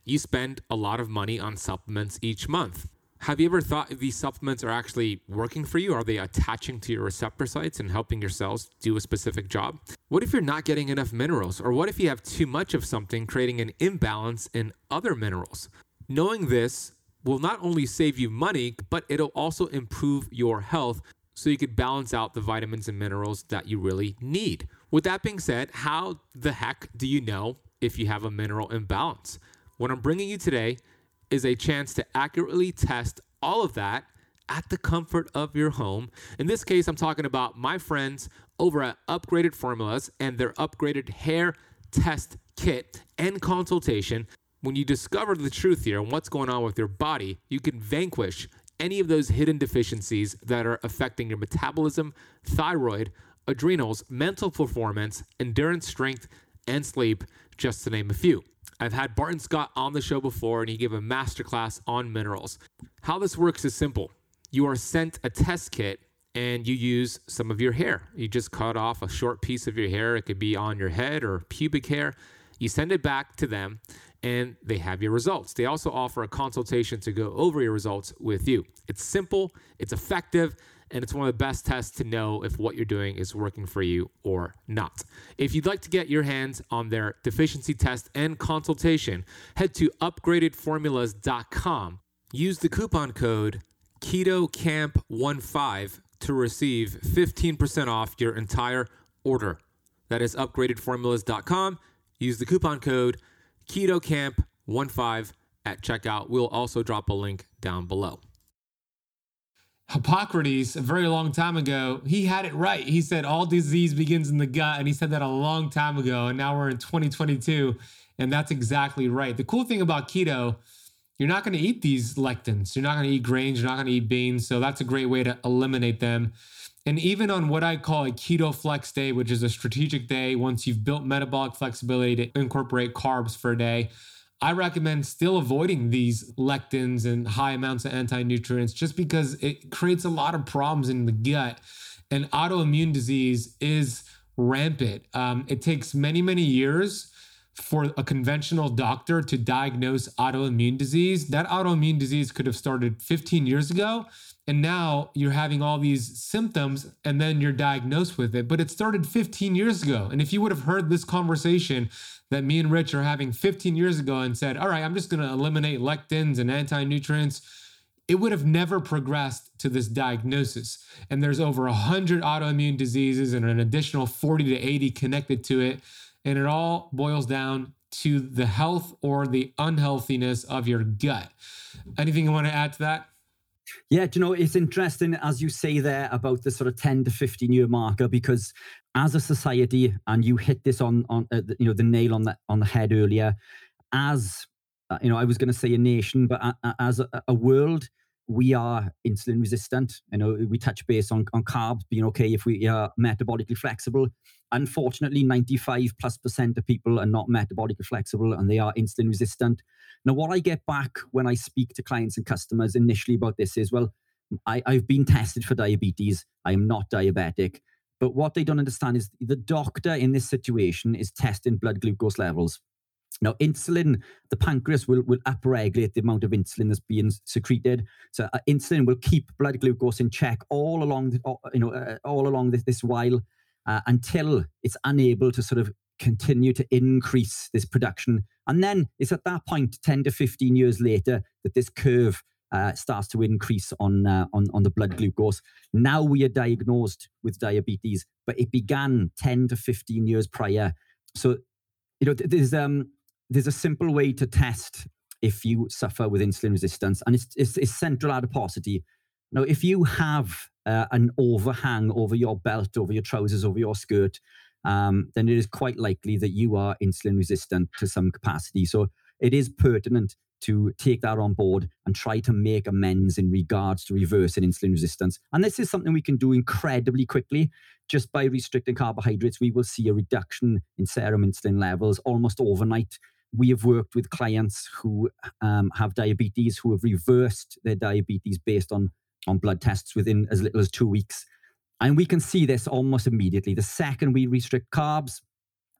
you spend a lot of money on supplements each month. Have you ever thought if these supplements are actually working for you? Are they attaching to your receptor sites and helping your cells do a specific job? What if you're not getting enough minerals? Or what if you have too much of something, creating an imbalance in other minerals? Knowing this will not only save you money, but it'll also improve your health so you could balance out the vitamins and minerals that you really need. With that being said, how the heck do you know if you have a mineral imbalance? What I'm bringing you today is a chance to accurately test all of that at the comfort of your home. In this case, I'm talking about my friends over at Upgraded Formulas and their upgraded hair test kit and consultation. When you discover the truth here and what's going on with your body, you can vanquish any of those hidden deficiencies that are affecting your metabolism, thyroid, adrenals, mental performance, endurance, strength, and sleep, just to name a few. I've had Barton Scott on the show before, and he gave a masterclass on minerals. How this works is simple you are sent a test kit and you use some of your hair. You just cut off a short piece of your hair, it could be on your head or pubic hair. You send it back to them and they have your results. They also offer a consultation to go over your results with you. It's simple, it's effective, and it's one of the best tests to know if what you're doing is working for you or not. If you'd like to get your hands on their deficiency test and consultation, head to upgradedformulas.com. Use the coupon code KETOKAMP15 to receive 15% off your entire order. That is upgradedformulas.com. Use the coupon code KETOKAMP15 at checkout. We'll also drop a link down below. Hippocrates, a very long time ago, he had it right. He said all disease begins in the gut, and he said that a long time ago. And now we're in 2022, and that's exactly right. The cool thing about keto you're not going to eat these lectins. You're not going to eat grains. You're not going to eat beans. So that's a great way to eliminate them. And even on what I call a keto flex day, which is a strategic day, once you've built metabolic flexibility to incorporate carbs for a day, I recommend still avoiding these lectins and high amounts of anti nutrients just because it creates a lot of problems in the gut. And autoimmune disease is rampant. Um, it takes many, many years for a conventional doctor to diagnose autoimmune disease. That autoimmune disease could have started 15 years ago. And now you're having all these symptoms and then you're diagnosed with it. But it started 15 years ago. And if you would have heard this conversation that me and Rich are having 15 years ago and said, all right, I'm just going to eliminate lectins and anti nutrients, it would have never progressed to this diagnosis. And there's over 100 autoimmune diseases and an additional 40 to 80 connected to it. And it all boils down to the health or the unhealthiness of your gut. Anything you want to add to that? Yeah, you know, it's interesting as you say there about the sort of 10 to 15 year marker, because as a society, and you hit this on, on uh, you know, the nail on the, on the head earlier, as, uh, you know, I was going to say a nation, but as a, a world, we are insulin resistant. You know, we touch base on, on carbs being okay if we are metabolically flexible. Unfortunately, 95 plus percent of people are not metabolically flexible and they are insulin resistant. Now, what I get back when I speak to clients and customers initially about this is, well, I, I've been tested for diabetes. I am not diabetic. But what they don't understand is the doctor in this situation is testing blood glucose levels. Now, insulin, the pancreas will, will upregulate the amount of insulin that's being secreted. So, uh, insulin will keep blood glucose in check all along, the, you know, uh, all along this, this while uh, until it's unable to sort of continue to increase this production. And then it's at that point, 10 to 15 years later, that this curve uh, starts to increase on, uh, on, on the blood glucose. Now we are diagnosed with diabetes, but it began 10 to 15 years prior. So, you know, there's, um, there's a simple way to test if you suffer with insulin resistance, and it's, it's, it's central adiposity. Now, if you have uh, an overhang over your belt, over your trousers, over your skirt, um, then it is quite likely that you are insulin resistant to some capacity. So it is pertinent to take that on board and try to make amends in regards to reversing insulin resistance. And this is something we can do incredibly quickly. Just by restricting carbohydrates, we will see a reduction in serum insulin levels almost overnight. We have worked with clients who um, have diabetes who have reversed their diabetes based on, on blood tests within as little as two weeks. And we can see this almost immediately. The second we restrict carbs,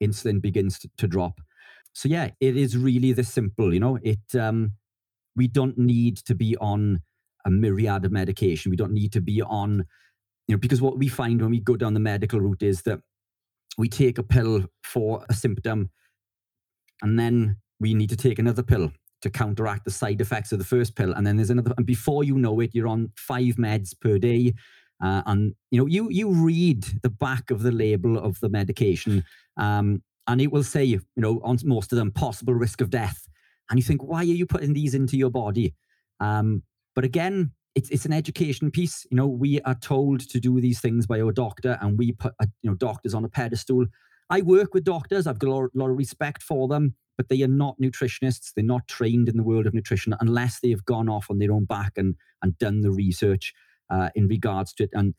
insulin begins to, to drop. So yeah, it is really this simple. You know, it um, we don't need to be on a myriad of medication. We don't need to be on, you know, because what we find when we go down the medical route is that we take a pill for a symptom, and then we need to take another pill to counteract the side effects of the first pill. And then there's another, and before you know it, you're on five meds per day. Uh, and you know, you you read the back of the label of the medication, um, and it will say, you know, on most of them, possible risk of death. And you think, why are you putting these into your body? Um, but again, it's it's an education piece. You know, we are told to do these things by our doctor, and we put you know doctors on a pedestal. I work with doctors. I've got a lot, lot of respect for them, but they are not nutritionists. They're not trained in the world of nutrition unless they've gone off on their own back and and done the research uh, in regards to it. And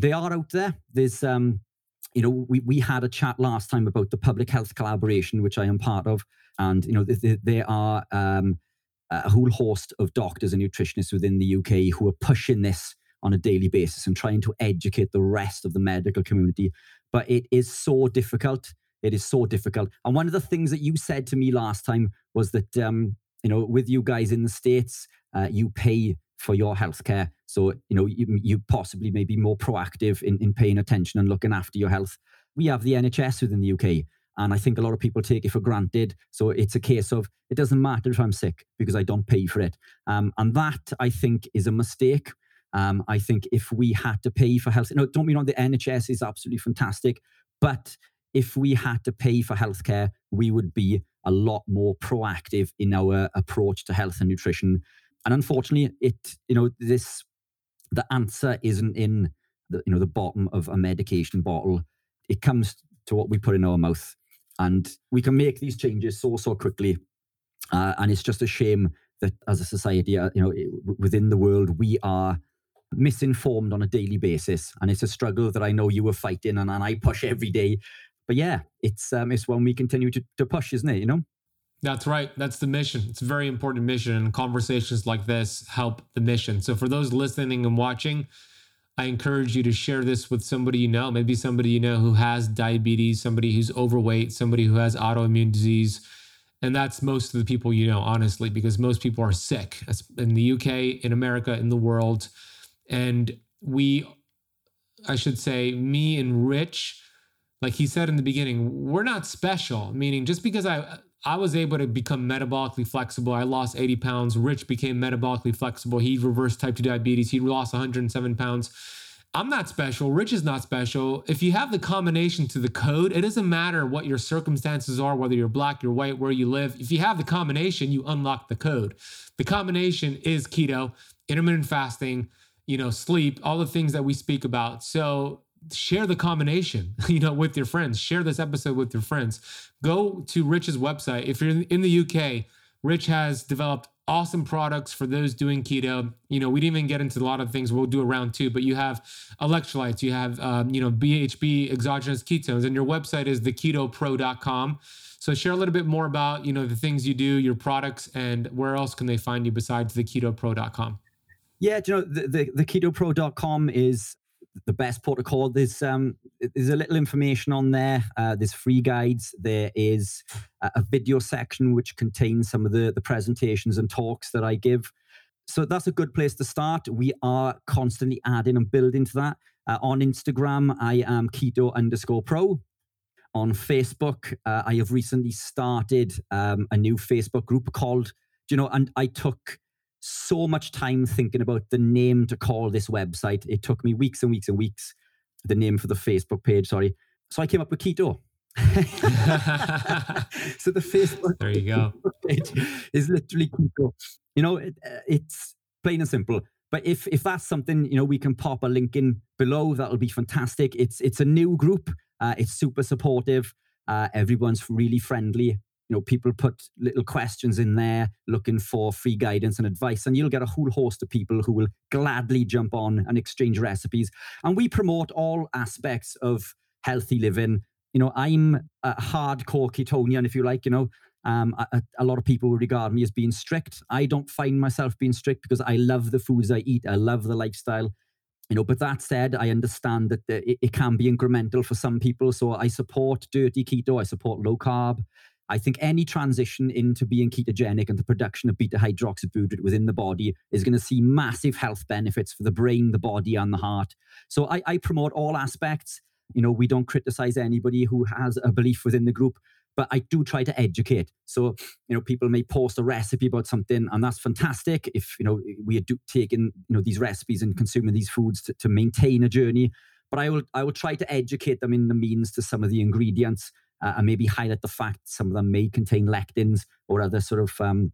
they are out there. There's, um, you know, we, we had a chat last time about the public health collaboration, which I am part of. And, you know, there are um, a whole host of doctors and nutritionists within the UK who are pushing this on a daily basis and trying to educate the rest of the medical community. But it is so difficult. It is so difficult. And one of the things that you said to me last time was that, um, you know, with you guys in the States, uh, you pay for your healthcare. So, you know, you, you possibly may be more proactive in, in paying attention and looking after your health. We have the NHS within the UK. And I think a lot of people take it for granted. So it's a case of it doesn't matter if I'm sick because I don't pay for it. Um, and that I think is a mistake. Um, I think if we had to pay for health, no, don't mean on the NHS is absolutely fantastic, but if we had to pay for healthcare, we would be a lot more proactive in our approach to health and nutrition. And unfortunately, it you know this the answer isn't in the you know the bottom of a medication bottle. It comes to what we put in our mouth, and we can make these changes so so quickly. Uh, and it's just a shame that as a society, uh, you know, within the world, we are misinformed on a daily basis, and it's a struggle that I know you were fighting, and, and I push every day. But yeah, it's um, it's one we continue to, to push, isn't it? You know. That's right. That's the mission. It's a very important mission, and conversations like this help the mission. So, for those listening and watching, I encourage you to share this with somebody you know, maybe somebody you know who has diabetes, somebody who's overweight, somebody who has autoimmune disease. And that's most of the people you know, honestly, because most people are sick in the UK, in America, in the world. And we, I should say, me and Rich, like he said in the beginning, we're not special, meaning just because I, I was able to become metabolically flexible. I lost 80 pounds. Rich became metabolically flexible. He reversed type 2 diabetes. He lost 107 pounds. I'm not special. Rich is not special. If you have the combination to the code, it doesn't matter what your circumstances are, whether you're black, you're white, where you live. If you have the combination, you unlock the code. The combination is keto, intermittent fasting, you know, sleep, all the things that we speak about. So share the combination, (laughs) you know, with your friends. Share this episode with your friends. Go to Rich's website. If you're in the UK, Rich has developed awesome products for those doing keto. You know, we didn't even get into a lot of things. We'll do a round two, but you have electrolytes, you have, um, you know, BHB exogenous ketones, and your website is theketopro.com. So share a little bit more about, you know, the things you do, your products, and where else can they find you besides theketopro.com? Yeah, you know, the, the, the ketopro.com is the best protocol. There's um, there's a little information on there. Uh, there's free guides. There is a, a, video section which contains some of the the presentations and talks that I give. So that's a good place to start. We are constantly adding and building to that. Uh, on Instagram, I am keto underscore pro. On Facebook, uh, I have recently started um, a new Facebook group called, you know, and I took so much time thinking about the name to call this website. It took me weeks and weeks and weeks. The name for the Facebook page, sorry. So I came up with Keto. (laughs) so the Facebook there you go page is literally Keto. You know, it, uh, it's plain and simple. But if if that's something you know, we can pop a link in below. That'll be fantastic. It's it's a new group. Uh, it's super supportive. Uh, everyone's really friendly you know people put little questions in there looking for free guidance and advice and you'll get a whole host of people who will gladly jump on and exchange recipes. And we promote all aspects of healthy living. You know i'm a hardcore ketonian if you like you know. Um, a, a, lot of people regard me as being strict. I don't find myself being strict because i love the foods i eat. I love the lifestyle. You know but that said i understand that the, it, it can be incremental for some people. So i support dirty keto i support low carb I think any transition into being ketogenic and the production of beta hydroxybutyrate within the body is going to see massive health benefits for the brain, the body, and the heart. So I, I promote all aspects. You know, we don't criticize anybody who has a belief within the group, but I do try to educate. So, you know, people may post a recipe about something, and that's fantastic. If, you know, we are taking, you know, these recipes and consuming these foods to, to maintain a journey. But I will I will try to educate them in the means to some of the ingredients uh, and maybe highlight the fact some of them may contain lectins or other sort of um,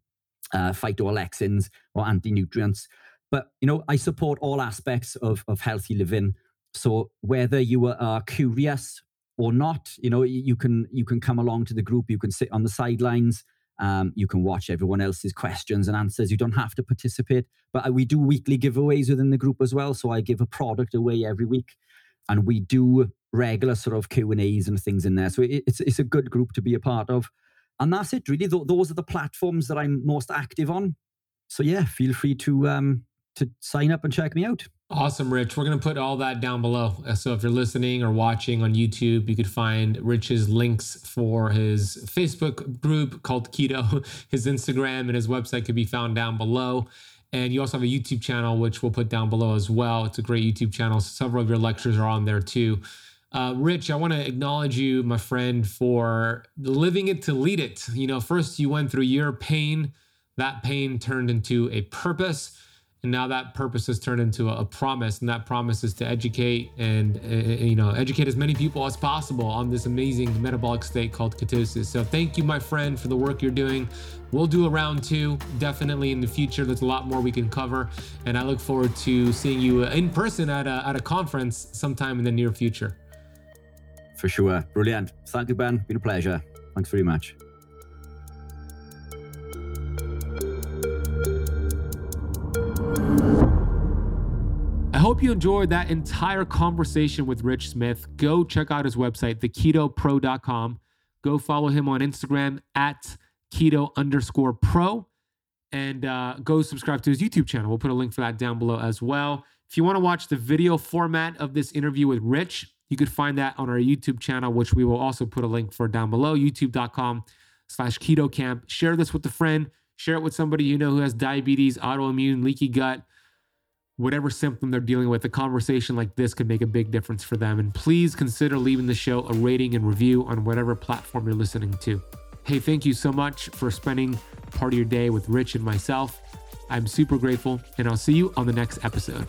uh, phytoalexins or anti-nutrients. But you know, I support all aspects of of healthy living. So whether you are curious or not, you know, you can you can come along to the group. You can sit on the sidelines. Um, you can watch everyone else's questions and answers. You don't have to participate. But uh, we do weekly giveaways within the group as well. So I give a product away every week, and we do regular sort of Q and A's and things in there. So it, it's it's a good group to be a part of, and that's it really. Th- those are the platforms that I'm most active on. So yeah, feel free to um to sign up and check me out. Awesome, Rich. We're going to put all that down below. So if you're listening or watching on YouTube, you could find Rich's links for his Facebook group called Keto. (laughs) His Instagram and his website could be found down below. And you also have a YouTube channel, which we'll put down below as well. It's a great YouTube channel. Several of your lectures are on there too. Uh, Rich, I want to acknowledge you, my friend, for living it to lead it. You know, first you went through your pain, that pain turned into a purpose, and now that purpose has turned into a, a promise, and that promise is to educate and uh, you know educate as many people as possible on this amazing metabolic state called ketosis. So thank you, my friend, for the work you're doing. We'll do a round two definitely in the future. There's a lot more we can cover, and I look forward to seeing you in person at a, at a conference sometime in the near future for sure. Brilliant. Thank you, Ben. Been a pleasure. Thanks very much. I hope you enjoyed that entire conversation with Rich Smith. Go check out his website, theketopro.com. Go follow him on Instagram at keto underscore pro and uh, go subscribe to his YouTube channel. We'll put a link for that down below as well. If you want to watch the video format of this interview with Rich, you could find that on our YouTube channel, which we will also put a link for down below, youtube.com slash Keto Kamp. Share this with a friend. Share it with somebody you know who has diabetes, autoimmune, leaky gut, whatever symptom they're dealing with. A conversation like this could make a big difference for them. And please consider leaving the show a rating and review on whatever platform you're listening to. Hey, thank you so much for spending part of your day with Rich and myself. I'm super grateful, and I'll see you on the next episode.